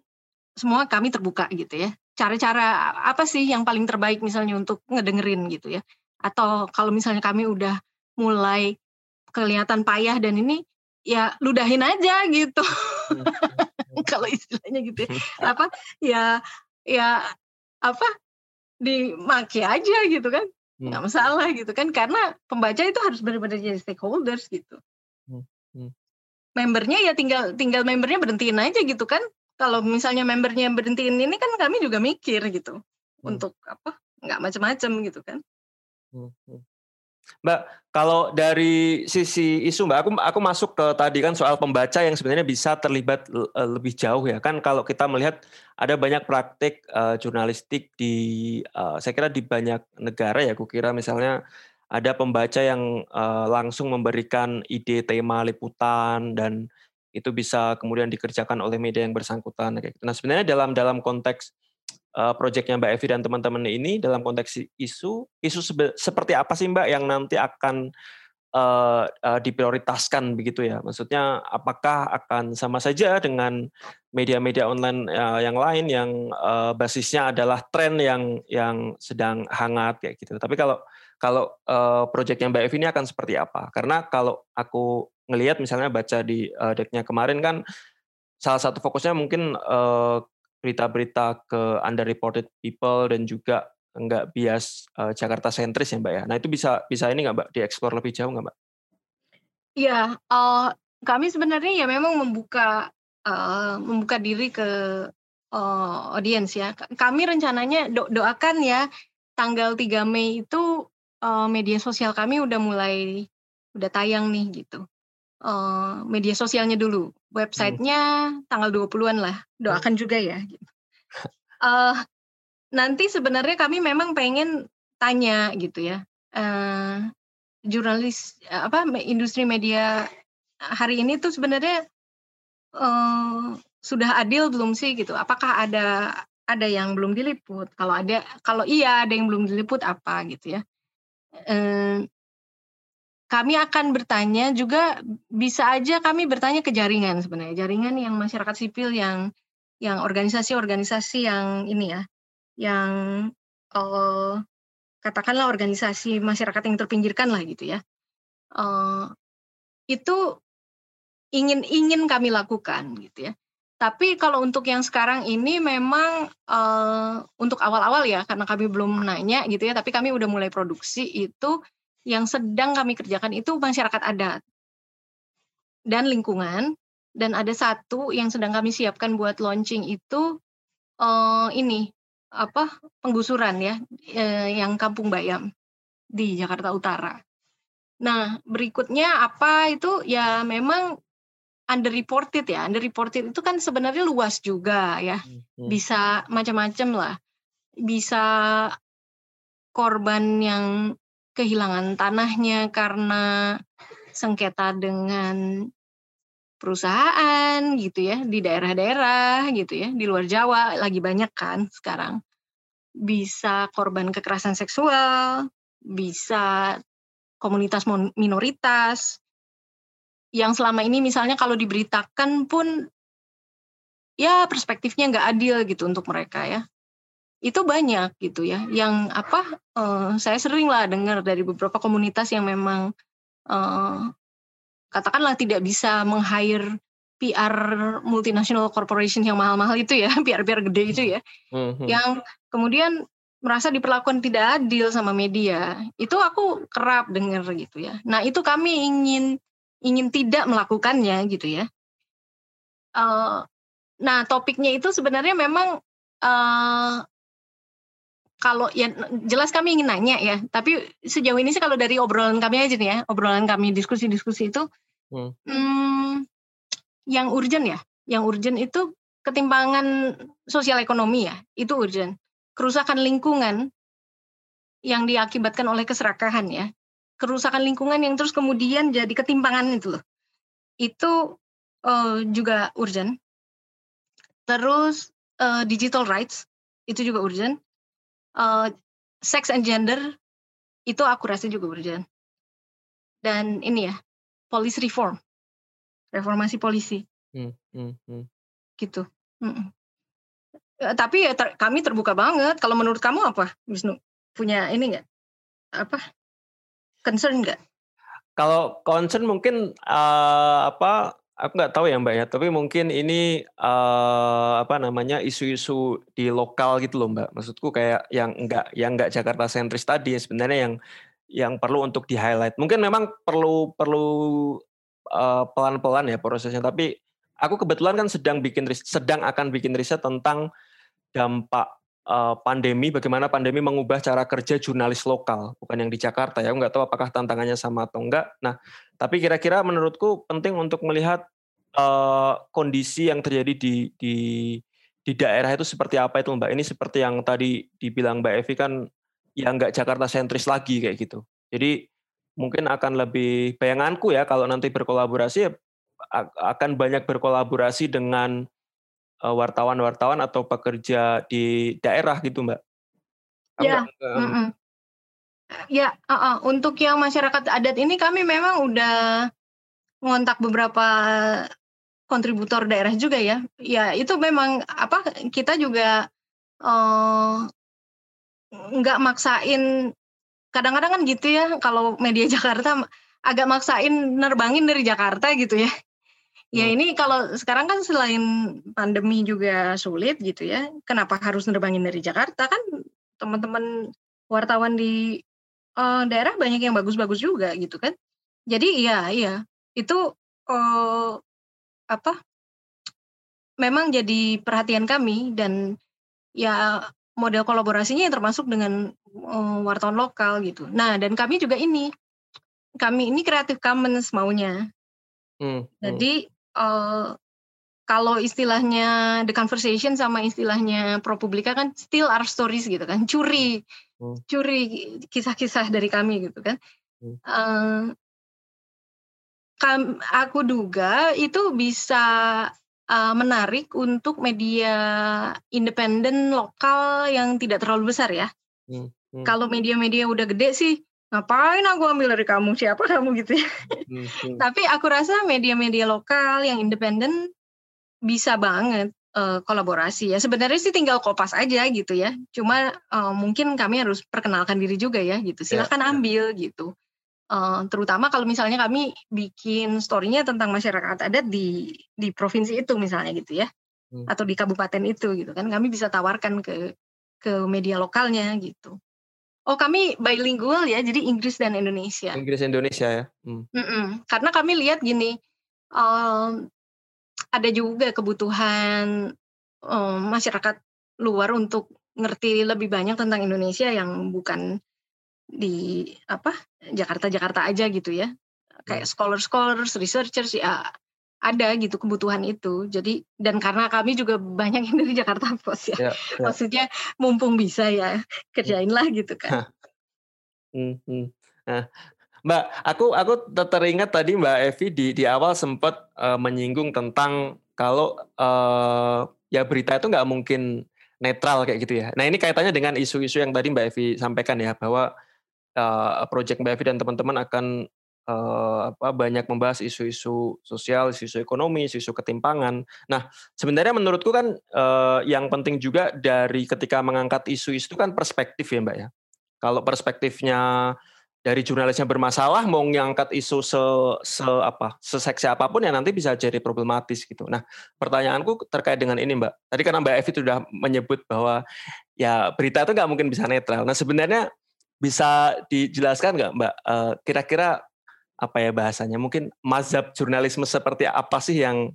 semua kami terbuka gitu ya. Cara-cara apa sih yang paling terbaik misalnya untuk ngedengerin gitu ya? Atau kalau misalnya kami udah mulai kelihatan payah dan ini ya ludahin aja gitu. Kalau istilahnya gitu ya. apa? Ya ya apa? Dimaki aja gitu kan nggak hmm. masalah gitu kan karena pembaca itu harus benar-benar jadi stakeholders gitu hmm. Hmm. membernya ya tinggal tinggal membernya berhentiin aja gitu kan kalau misalnya membernya berhentiin ini kan kami juga mikir gitu hmm. untuk apa nggak macam-macam gitu kan hmm. Mbak, kalau dari sisi isu Mbak, aku aku masuk ke tadi kan soal pembaca yang sebenarnya bisa terlibat uh, lebih jauh ya kan kalau kita melihat ada banyak praktik uh, jurnalistik di uh, saya kira di banyak negara ya, aku kira misalnya ada pembaca yang uh, langsung memberikan ide tema liputan dan itu bisa kemudian dikerjakan oleh media yang bersangkutan gitu. Nah, sebenarnya dalam dalam konteks uh, proyeknya Mbak Evi dan teman-teman ini dalam konteks isu, isu seperti apa sih Mbak yang nanti akan uh, uh, diprioritaskan begitu ya? Maksudnya apakah akan sama saja dengan media-media online yang lain yang basisnya adalah tren yang yang sedang hangat kayak gitu. Tapi kalau kalau uh, proyeknya Mbak Evi ini akan seperti apa? Karena kalau aku ngelihat misalnya baca di uh, decknya kemarin kan salah satu fokusnya mungkin berita-berita ke underreported people dan juga nggak bias uh, Jakarta sentris ya Mbak ya. Nah itu bisa bisa ini nggak Mbak dieksplor lebih jauh nggak Mbak? Iya, uh, kami sebenarnya ya memang membuka uh, membuka diri ke uh, audiens ya. Kami rencananya do doakan ya tanggal 3 Mei itu uh, media sosial kami udah mulai udah tayang nih gitu. Uh, media sosialnya dulu websitenya hmm. tanggal 20-an lah. Doakan juga ya. Uh, nanti sebenarnya kami memang pengen tanya gitu ya. Uh, jurnalis apa industri media hari ini tuh sebenarnya uh, sudah adil belum sih gitu? Apakah ada ada yang belum diliput? Kalau ada, kalau iya ada yang belum diliput apa gitu ya? Kami akan bertanya juga bisa aja kami bertanya ke jaringan sebenarnya jaringan yang masyarakat sipil yang yang organisasi-organisasi yang ini ya yang uh, katakanlah organisasi masyarakat yang terpinggirkan lah gitu ya uh, itu ingin ingin kami lakukan gitu ya. Tapi kalau untuk yang sekarang ini memang uh, untuk awal-awal ya, karena kami belum nanya gitu ya, tapi kami udah mulai produksi itu yang sedang kami kerjakan itu masyarakat adat dan lingkungan. Dan ada satu yang sedang kami siapkan buat launching itu uh, ini apa penggusuran ya, uh, yang Kampung Bayam di Jakarta Utara. Nah berikutnya apa itu ya memang underreported ya. Underreported itu kan sebenarnya luas juga ya. Hmm. Bisa macam-macam lah. Bisa korban yang kehilangan tanahnya karena sengketa dengan perusahaan gitu ya di daerah-daerah gitu ya di luar Jawa lagi banyak kan sekarang. Bisa korban kekerasan seksual bisa komunitas minoritas. Yang selama ini misalnya kalau diberitakan pun ya perspektifnya nggak adil gitu untuk mereka ya itu banyak gitu ya yang apa uh, saya sering lah dengar dari beberapa komunitas yang memang uh, katakanlah tidak bisa meng-hire PR multinational corporation yang mahal-mahal itu ya PR-PR gede itu ya mm-hmm. yang kemudian merasa diperlakukan tidak adil sama media itu aku kerap dengar gitu ya nah itu kami ingin ingin tidak melakukannya gitu ya. Uh, nah topiknya itu sebenarnya memang uh, kalau ya jelas kami ingin nanya ya, tapi sejauh ini sih kalau dari obrolan kami aja nih ya, obrolan kami diskusi-diskusi itu, hmm. Hmm, yang urgent ya, yang urgent itu ketimpangan sosial ekonomi ya, itu urgent. Kerusakan lingkungan yang diakibatkan oleh keserakahan ya, kerusakan lingkungan yang terus kemudian jadi ketimpangan itu loh. Itu uh, juga urgent. Terus uh, digital rights itu juga urgent. Uh, sex and gender itu aku rasa juga urgent. Dan ini ya, police reform. Reformasi polisi. Hmm, hmm, hmm. Gitu. Hmm. tapi ya ter, kami terbuka banget. Kalau menurut kamu apa, Wisnu? Punya ini nggak? Apa concern nggak? Kalau concern mungkin uh, apa aku nggak tahu ya mbak ya tapi mungkin ini uh, apa namanya isu-isu di lokal gitu loh mbak maksudku kayak yang enggak yang enggak Jakarta sentris tadi sebenarnya yang yang perlu untuk di highlight mungkin memang perlu perlu uh, pelan-pelan ya prosesnya tapi aku kebetulan kan sedang bikin sedang akan bikin riset tentang dampak uh, pandemi, bagaimana pandemi mengubah cara kerja jurnalis lokal, bukan yang di Jakarta ya. Aku nggak tahu apakah tantangannya sama atau enggak. Nah, tapi kira-kira menurutku penting untuk melihat uh, kondisi yang terjadi di di di daerah itu seperti apa itu Mbak. Ini seperti yang tadi dibilang Mbak Evi kan ya nggak Jakarta sentris lagi kayak gitu. Jadi mungkin akan lebih bayanganku ya kalau nanti berkolaborasi ya, akan banyak berkolaborasi dengan Eh, wartawan-wartawan atau pekerja di daerah gitu, Mbak? Ya, mm -mm. ya uh -uh. untuk yang masyarakat adat ini kami memang udah ngontak beberapa kontributor daerah juga ya. Ya itu memang apa kita juga uh, nggak maksain kadang-kadang kan gitu ya kalau media Jakarta agak maksain nerbangin dari Jakarta gitu ya. Ya hmm. ini kalau sekarang kan selain pandemi juga sulit gitu ya, kenapa harus nerbangin dari Jakarta kan teman-teman wartawan di uh, daerah banyak yang bagus-bagus juga gitu kan. Jadi iya iya itu uh, apa? Memang jadi perhatian kami dan ya model kolaborasinya yang termasuk dengan uh, wartawan lokal gitu. Nah dan kami juga ini kami ini Creative Commons maunya. Hmm, hmm. Jadi uh, kalau istilahnya the conversation sama istilahnya ProPublica kan still our stories gitu kan curi hmm. curi kisah-kisah dari kami gitu kan hmm. uh, kam, aku duga itu bisa uh, menarik untuk media independen lokal yang tidak terlalu besar ya. Hmm. Hmm. kalau media-media udah gede sih ngapain aku ambil dari kamu? Siapa kamu gitu ya? Hmm, hmm. tapi aku rasa media-media lokal yang independen bisa banget uh, kolaborasi ya. Sebenarnya sih tinggal kopas aja gitu ya. Cuma uh, mungkin kami harus perkenalkan diri juga ya gitu. Ya, silahkan ya, ambil gitu Uh, terutama kalau misalnya kami bikin story-nya tentang masyarakat adat di di provinsi itu misalnya gitu ya hmm. atau di kabupaten itu gitu kan kami bisa tawarkan ke ke media lokalnya gitu oh kami bilingual ya jadi Inggris dan Indonesia Inggris Indonesia ya hmm. Mm -mm. karena kami lihat gini um, ada juga kebutuhan um, masyarakat luar untuk ngerti lebih banyak tentang Indonesia yang bukan di apa Jakarta Jakarta aja gitu ya kayak hmm. scholar scholars researchers ya ada gitu kebutuhan itu jadi dan karena kami juga banyak yang dari Jakarta Post ya, ya, ya. maksudnya mumpung bisa ya kerjainlah gitu kan hmm, hmm. Nah, Mbak aku aku teringat tadi Mbak Evi di di awal sempat uh, menyinggung tentang kalau uh, ya berita itu nggak mungkin netral kayak gitu ya. Nah ini kaitannya dengan isu-isu yang tadi Mbak Evi sampaikan ya bahwa uh, Project Mbak Evi dan teman-teman akan uh, apa, banyak membahas isu-isu sosial, isu-isu ekonomi, isu-isu ketimpangan. Nah, sebenarnya menurutku kan uh, yang penting juga dari ketika mengangkat isu-isu itu kan perspektif ya, Mbak ya. Kalau perspektifnya dari jurnalisnya bermasalah mau ngangkat isu se, se apa seseksi apa pun ya nanti bisa jadi problematis gitu. Nah pertanyaanku terkait dengan ini Mbak. Tadi karena Mbak Evi sudah menyebut bahwa ya berita itu nggak mungkin bisa netral. Nah sebenarnya bisa dijelaskan nggak Mbak, uh, kira-kira apa ya bahasanya, mungkin mazhab jurnalisme seperti apa sih yang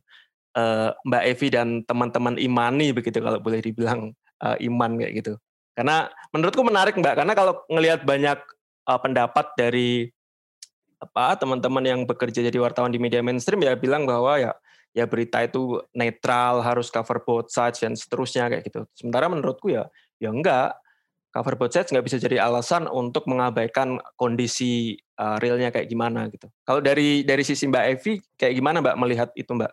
uh, Mbak Evi dan teman-teman imani begitu kalau boleh dibilang uh, iman kayak gitu. Karena menurutku menarik Mbak, karena kalau ngelihat banyak pendapat dari apa teman-teman yang bekerja jadi wartawan di media mainstream ya bilang bahwa ya ya berita itu netral harus cover both sides dan seterusnya kayak gitu. Sementara menurutku ya ya enggak cover both sides nggak bisa jadi alasan untuk mengabaikan kondisi uh, realnya kayak gimana gitu. Kalau dari dari sisi Mbak Evi kayak gimana Mbak melihat itu Mbak?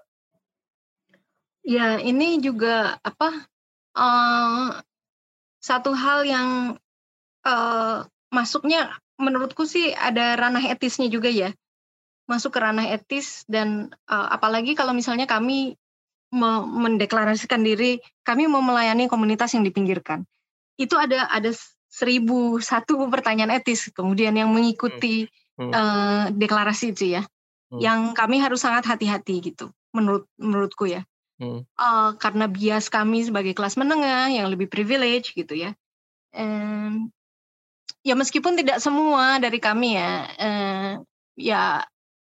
Ya ini juga apa uh, satu hal yang uh, masuknya menurutku sih ada ranah etisnya juga ya masuk ke ranah etis dan uh, apalagi kalau misalnya kami mendeklarasikan diri kami mau melayani komunitas yang dipinggirkan itu ada ada seribu satu pertanyaan etis kemudian yang mengikuti hmm. Hmm. Uh, deklarasi itu ya hmm. yang kami harus sangat hati-hati gitu menurut menurutku ya hmm. uh, karena bias kami sebagai kelas menengah yang lebih privilege gitu ya um, ya meskipun tidak semua dari kami ya uh, ya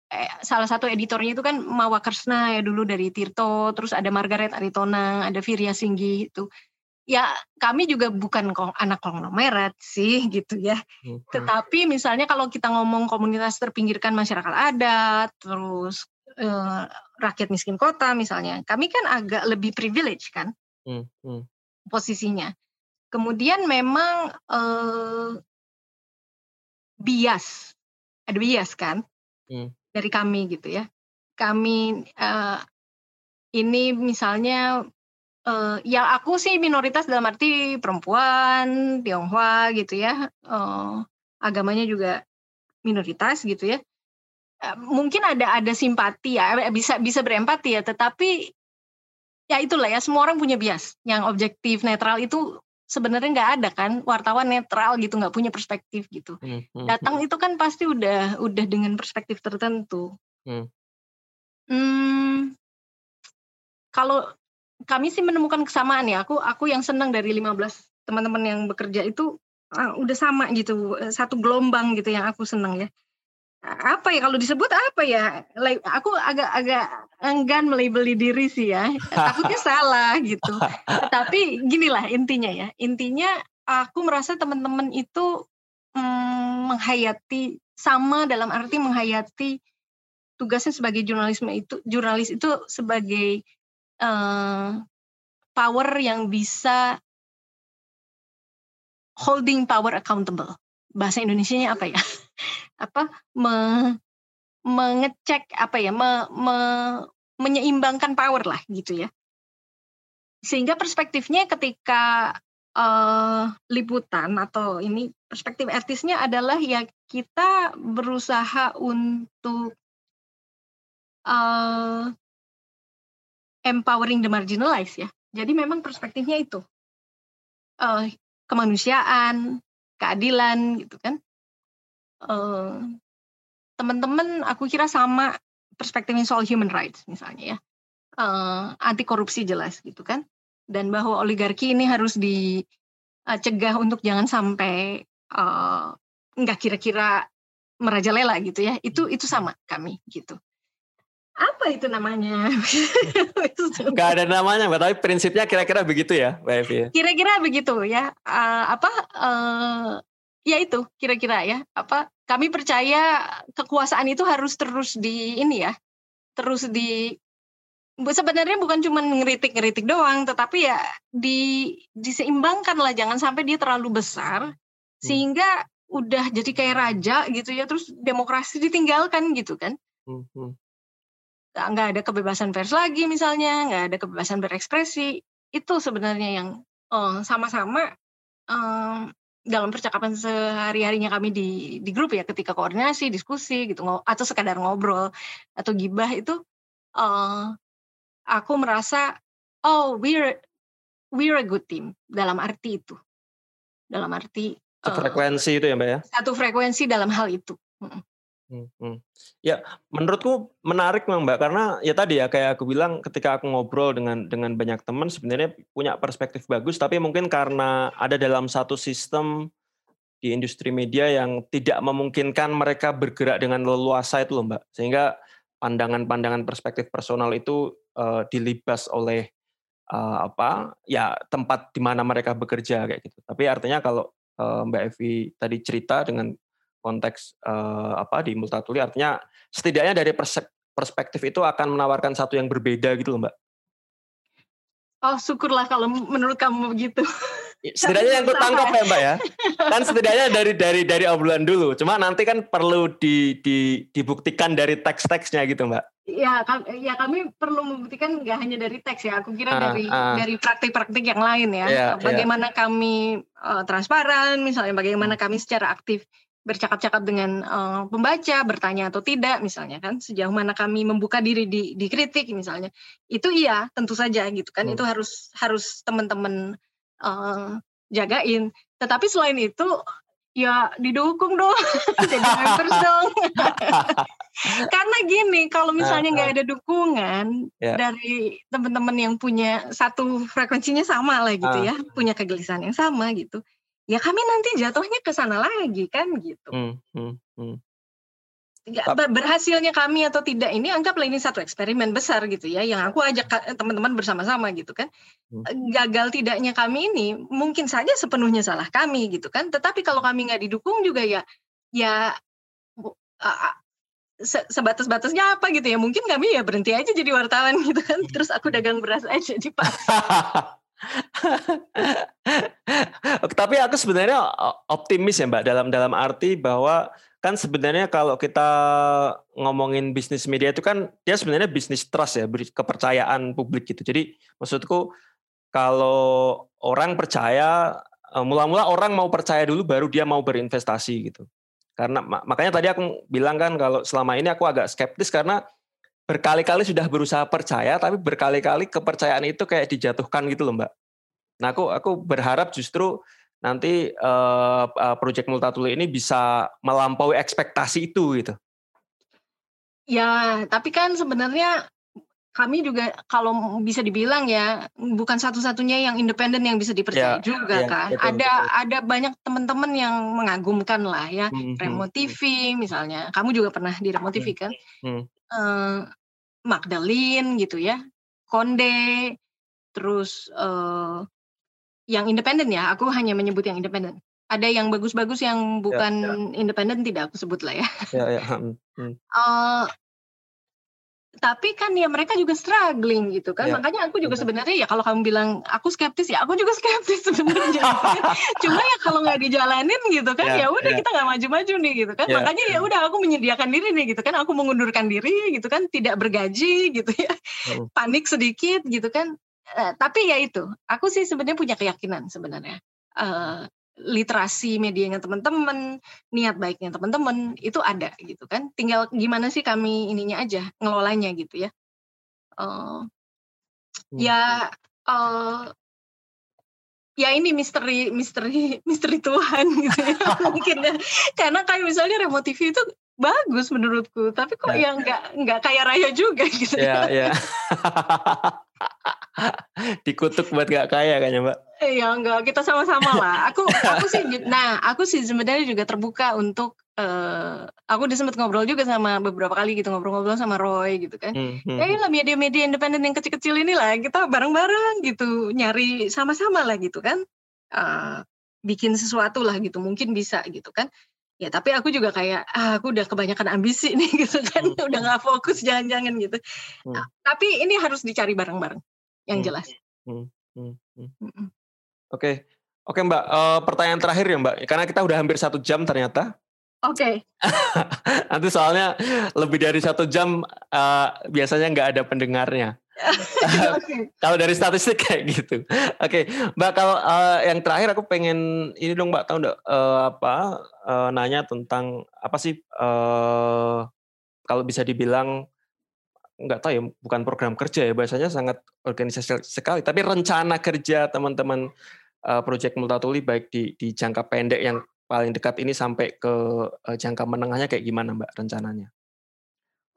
eh, salah satu editornya itu kan Mawa Kersna ya dulu dari Tirto terus ada Margaret Aritona ada Virya Singgi itu ya kami juga bukan anak konglomerat sih gitu ya. Hmm. Tetapi misalnya kalau kita ngomong komunitas terpinggirkan masyarakat adat, terus eh, rakyat miskin kota misalnya, kami kan agak lebih privilege kan hmm. Hmm. posisinya. Kemudian memang eh, bias, ada bias kan hmm. dari kami gitu ya. Kami eh, ini misalnya uh, ya aku sih minoritas dalam arti perempuan, Tionghoa gitu ya, uh, agamanya juga minoritas gitu ya. Uh, mungkin ada ada simpati ya, bisa bisa berempati ya, tetapi ya itulah ya semua orang punya bias. Yang objektif netral itu sebenarnya nggak ada kan wartawan netral gitu nggak punya perspektif gitu hmm, hmm, datang hmm. itu kan pasti udah udah dengan perspektif tertentu hmm. Hmm, kalau kami sih menemukan kesamaan ya. Aku aku yang senang dari 15 teman-teman yang bekerja itu uh, udah sama gitu, eh, satu gelombang gitu yang aku senang ya. Apa ya kalau disebut apa ya? Aku agak-agak enggan melabeli diri sih ya. Takutnya salah gitu. Tapi ginilah intinya ya. Intinya aku merasa teman-teman itu hmm, menghayati sama dalam arti menghayati tugasnya sebagai jurnalisme itu jurnalis itu sebagai uh, power yang bisa holding power accountable. Bahasa Indonesia-nya apa ya? apa me, mengecek apa ya? Me, me, menyeimbangkan power lah gitu ya. Sehingga perspektifnya ketika uh, liputan atau ini perspektif etisnya adalah ya kita berusaha untuk uh, empowering the marginalized ya. Jadi memang perspektifnya itu. Uh, kemanusiaan, keadilan gitu kan. Uh, teman-teman aku kira sama perspektifnya soal human rights misalnya ya. Uh, anti korupsi jelas gitu kan. Dan bahwa oligarki ini harus dicegah untuk jangan sampai uh, nggak kira-kira merajalela gitu ya. Itu itu sama kami gitu apa itu namanya? Gak ada namanya, Mbak. Tapi prinsipnya kira-kira begitu ya, Mbak Evi. Ya? Kira-kira begitu ya. Uh, apa? Uh, ya itu kira-kira ya. Apa? Kami percaya kekuasaan itu harus terus di ini ya, terus di sebenarnya bukan cuma ngeritik-ngeritik doang, tetapi ya di diseimbangkan lah, jangan sampai dia terlalu besar hmm. sehingga udah jadi kayak raja gitu ya, terus demokrasi ditinggalkan gitu kan. Hmm. Nggak ada kebebasan pers lagi misalnya, nggak ada kebebasan berekspresi. Itu sebenarnya yang oh, sama-sama um, dalam percakapan sehari-harinya kami di di grup ya ketika koordinasi, diskusi gitu atau sekadar ngobrol atau gibah itu uh, aku merasa oh we're we're a good team dalam arti itu. Dalam arti satu frekuensi uh, itu ya, Mbak ya. Satu frekuensi dalam hal itu. Hmm, hmm. Ya, menurutku menarik Mbak karena ya tadi ya kayak aku bilang ketika aku ngobrol dengan dengan banyak teman sebenarnya punya perspektif bagus tapi mungkin karena ada dalam satu sistem di industri media yang tidak memungkinkan mereka bergerak dengan leluasa itu loh Mbak. Sehingga pandangan-pandangan perspektif personal itu uh, dilibas oleh uh, apa? ya tempat di mana mereka bekerja kayak gitu. Tapi artinya kalau uh, Mbak Evi tadi cerita dengan konteks uh, apa di multatuli artinya setidaknya dari perspektif itu akan menawarkan satu yang berbeda gitu loh mbak. Oh syukurlah kalau menurut kamu begitu. Setidaknya yang kutangkap ya mbak ya. Kan setidaknya dari dari dari obrolan dulu. Cuma nanti kan perlu di, di, dibuktikan dari teks-teksnya gitu mbak. Ya, ya kami perlu membuktikan nggak hanya dari teks ya. Aku kira uh, dari uh, dari praktik-praktik yang lain ya. Yeah, bagaimana yeah. kami uh, transparan, misalnya bagaimana hmm. kami secara aktif bercakap-cakap dengan uh, pembaca, bertanya atau tidak misalnya kan, sejauh mana kami membuka diri di dikritik misalnya. Itu iya, tentu saja gitu kan. Hmm. Itu harus harus teman-teman uh, jagain. Tetapi selain itu ya didukung dong, jadi members dong. Karena gini, kalau misalnya nggak ada dukungan yeah. dari teman-teman yang punya satu frekuensinya sama lah gitu uh. ya, punya kegelisahan yang sama gitu ya kami nanti jatuhnya ke sana lagi kan gitu. Hmm, hmm, hmm. Ya, berhasilnya kami atau tidak ini anggaplah ini satu eksperimen besar gitu ya yang aku ajak teman-teman bersama-sama gitu kan hmm. Eh, gagal tidaknya kami ini mungkin saja sepenuhnya salah kami gitu kan tetapi kalau kami nggak didukung juga ya ya uh, se sebatas-batasnya apa gitu ya mungkin kami ya berhenti aja jadi wartawan gitu kan terus aku dagang beras aja di pasar Tapi aku sebenarnya optimis ya Mbak dalam dalam arti bahwa kan sebenarnya kalau kita ngomongin bisnis media itu kan dia sebenarnya bisnis trust ya, kepercayaan publik gitu. Jadi maksudku kalau orang percaya eh, mula-mula orang mau percaya dulu baru dia mau berinvestasi gitu. Karena makanya tadi aku bilang kan kalau selama ini aku agak skeptis karena berkali-kali sudah berusaha percaya tapi berkali-kali kepercayaan itu kayak dijatuhkan gitu loh mbak. Nah aku aku berharap justru nanti uh, uh, proyek Multatuli ini bisa melampaui ekspektasi itu gitu. Ya tapi kan sebenarnya kami juga kalau bisa dibilang ya bukan satu-satunya yang independen yang bisa dipercaya ya, juga ya, kan. Betul, ada betul. ada banyak teman-teman yang mengagumkan lah ya. Hmm, hmm Remo hmm, TV misalnya. Kamu juga pernah di Remo TV hmm, kan? Hmm. Uh, Magdalene gitu ya, Konde, terus uh, yang independen ya. Aku hanya menyebut yang independen. Ada yang bagus-bagus yang ya, bukan ya, ya. independen tidak aku sebut lah ya. Ya, ya. Hmm. Uh, tapi kan ya mereka juga struggling gitu kan. Ya. Makanya aku juga sebenarnya ya kalau kamu bilang aku skeptis ya aku juga skeptis sebenarnya. Cuma ya kalau nggak dijalanin gitu kan ya, ya udah ya. kita nggak maju-maju nih gitu kan. Ya. Makanya ya udah aku menyediakan diri nih gitu kan. Aku mengundurkan diri gitu kan, tidak bergaji gitu ya. Panik sedikit gitu kan. Uh, tapi ya itu, aku sih sebenarnya punya keyakinan sebenarnya. Uh, literasi medianya teman-teman, niat baiknya teman-teman itu ada gitu kan. Tinggal gimana sih kami ininya aja ngelolanya gitu ya. Uh, hmm. Ya uh, ya ini misteri misteri misteri Tuhan gitu ya mungkin ya. Karena kayak misalnya remote TV itu bagus menurutku. Tapi kok ya. nggak nggak kaya raya juga gitu. Ya ya. Dikutuk buat gak kaya kayaknya mbak. Iya enggak kita sama-sama lah. Aku aku sih nah aku sih sebenarnya juga terbuka untuk uh, aku udah sempat ngobrol juga sama beberapa kali gitu ngobrol-ngobrol sama Roy gitu kan. Hmm, hmm. ya lah media-media independen yang kecil-kecil ini lah kita bareng-bareng gitu nyari sama-sama lah gitu kan. Uh, bikin sesuatu lah gitu mungkin bisa gitu kan ya tapi aku juga kayak ah, aku udah kebanyakan ambisi nih gitu kan hmm. udah nggak fokus jangan-jangan gitu hmm. nah, tapi ini harus dicari bareng-bareng yang hmm. jelas hmm. Hmm. Hmm. Hmm. oke okay. oke mbak uh, pertanyaan terakhir ya mbak karena kita udah hampir satu jam ternyata Oke. Okay. Nanti soalnya lebih dari satu jam uh, biasanya nggak ada pendengarnya. kalau dari statistik kayak gitu. Oke, okay. Mbak kalau uh, yang terakhir aku pengen ini dong Mbak tahu enggak uh, eh, apa uh, nanya tentang apa sih uh, kalau bisa dibilang nggak tahu ya bukan program kerja ya biasanya sangat organisasi sekali tapi rencana kerja teman-teman uh, Project Multatuli baik di di jangka pendek yang paling dekat ini sampai ke uh, jangka menengahnya kayak gimana Mbak rencananya?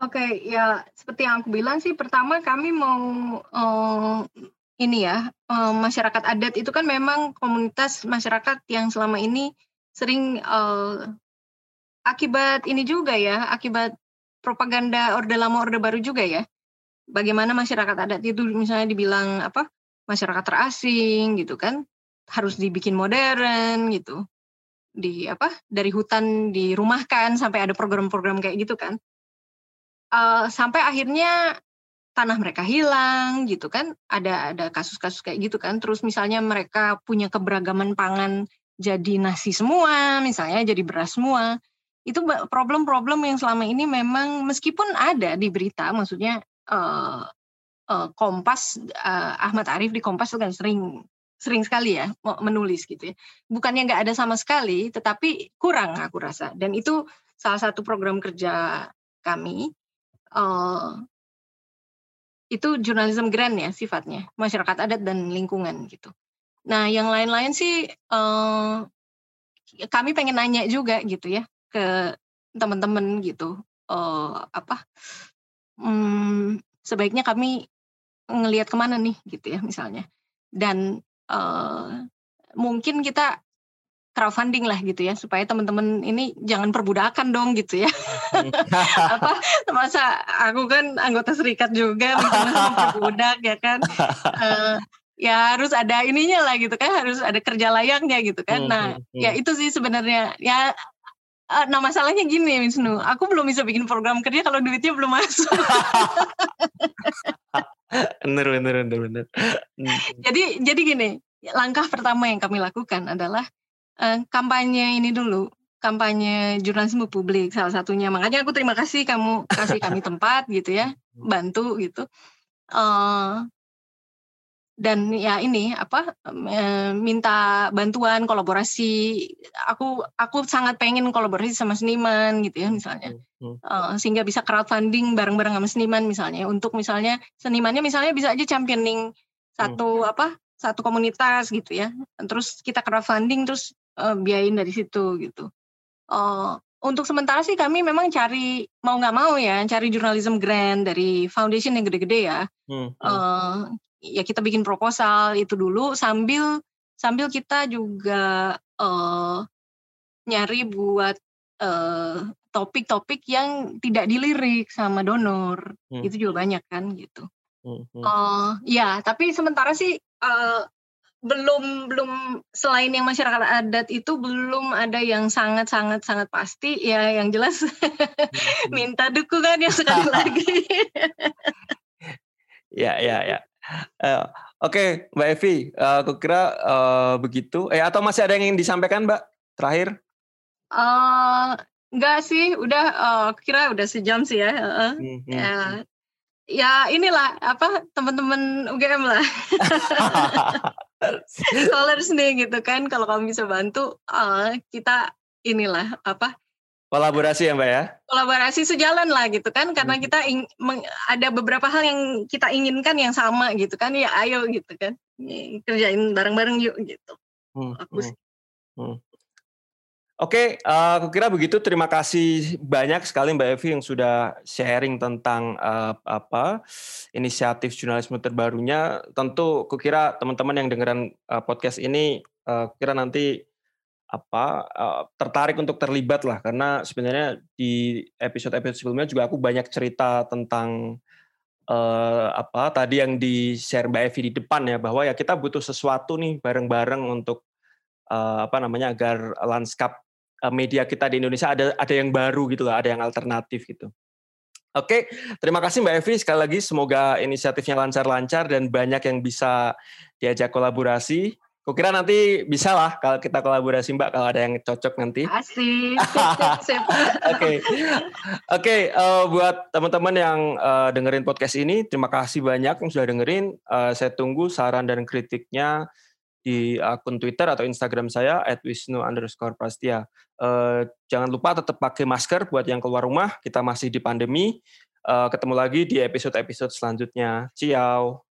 Oke, okay, ya seperti yang aku bilang sih, pertama kami mau uh, ini ya uh, masyarakat adat itu kan memang komunitas masyarakat yang selama ini sering uh, akibat ini juga ya, akibat propaganda orde lama orde baru juga ya. Bagaimana masyarakat adat itu misalnya dibilang apa masyarakat terasing gitu kan, harus dibikin modern gitu, di apa dari hutan dirumahkan sampai ada program-program kayak gitu kan uh, sampai akhirnya tanah mereka hilang gitu kan. Ada ada kasus-kasus kayak gitu kan. Terus misalnya mereka punya keberagaman pangan jadi nasi semua misalnya jadi beras semua. Itu problem-problem yang selama ini memang meskipun ada di berita maksudnya uh, uh, Kompas uh, Ahmad Arif di Kompas itu kan sering sering sekali ya menulis gitu ya. Bukannya nggak ada sama sekali tetapi kurang aku rasa. Dan itu salah satu program kerja kami uh, itu jurnalisme grand ya sifatnya masyarakat adat dan lingkungan gitu. Nah yang lain-lain sih uh, kami pengen nanya juga gitu ya ke teman-teman gitu uh, apa um, sebaiknya kami ngelihat ke mana nih gitu ya misalnya dan uh, mungkin kita crowdfunding lah gitu ya supaya teman-teman ini jangan perbudakan dong gitu ya. Apa masa aku kan anggota serikat juga perbudak ya kan? Uh, ya harus ada ininya lah gitu kan harus ada kerja layaknya gitu kan. Hmm, nah hmm, hmm. ya itu sih sebenarnya. Ya uh, nah masalahnya gini Wisnu aku belum bisa bikin program kerja kalau duitnya belum masuk. Bener bener bener bener. Jadi jadi gini langkah pertama yang kami lakukan adalah uh, kampanye ini dulu, kampanye jurnalisme publik salah satunya. Makanya aku terima kasih kamu kasih kami tempat gitu ya, bantu gitu. Uh, dan ya ini apa minta bantuan kolaborasi aku aku sangat pengen kolaborasi sama seniman gitu ya misalnya uh, sehingga bisa crowdfunding bareng-bareng sama seniman misalnya untuk misalnya senimannya misalnya bisa aja championing satu hmm. apa satu komunitas gitu ya terus kita crowdfunding terus uh, biayain dari situ gitu. Uh, untuk sementara sih kami memang cari mau nggak mau ya cari jurnalism grant dari foundation yang gede-gede ya. Hmm. Uh, ya kita bikin proposal itu dulu sambil sambil kita juga uh, nyari buat topik-topik uh, yang tidak dilirik sama donor hmm. itu juga banyak kan gitu. Hmm. Uh, ya tapi sementara sih uh, belum belum selain yang masyarakat adat itu belum ada yang sangat sangat sangat pasti. Ya yang jelas hmm. minta dukungan ya sekali lagi. Ya ya ya. Uh, oke okay, mbak Evi uh, aku kira uh, begitu. Eh atau masih ada yang ingin disampaikan mbak? Terakhir. Uh, enggak sih udah uh, kira udah sejam sih ya uh, hmm, hmm. ya ya inilah apa teman-teman UGM lah scholars nih gitu kan kalau kamu bisa bantu uh, kita inilah apa kolaborasi ya mbak ya kolaborasi sejalan lah gitu kan karena hmm. kita ing, meng, ada beberapa hal yang kita inginkan yang sama gitu kan ya ayo gitu kan kerjain bareng-bareng yuk gitu hmm. aku hmm. Hmm. Oke, uh, aku kira begitu. Terima kasih banyak sekali Mbak Evi yang sudah sharing tentang uh, apa inisiatif jurnalisme terbarunya. Tentu, aku kira teman-teman yang dengeran uh, podcast ini, uh, kira nanti apa tertarik untuk terlibat lah, karena sebenarnya di episode-episode sebelumnya juga aku banyak cerita tentang apa tadi yang di share Mbak Evi di depan ya, bahwa ya kita butuh sesuatu nih bareng-bareng untuk apa namanya agar lanskap Eh, media kita di Indonesia ada ada yang baru gitu lah, ada yang alternatif gitu. Oke, terima kasih Mbak Evi sekali lagi. Semoga inisiatifnya lancar-lancar dan banyak yang bisa diajak kolaborasi. Kukira nanti bisa lah kalau kita kolaborasi Mbak kalau ada yang cocok nanti. Asik. Oke, oke. Eh, buat teman-teman yang uh, dengerin podcast ini, terima kasih banyak yang sudah dengerin. Uh, saya tunggu saran dan kritiknya di akun Twitter atau Instagram saya @wisnu underscore prastia. Uh, jangan lupa tetap pakai masker buat yang keluar rumah. Kita masih di pandemi. Uh, ketemu lagi di episode-episode selanjutnya. Ciao.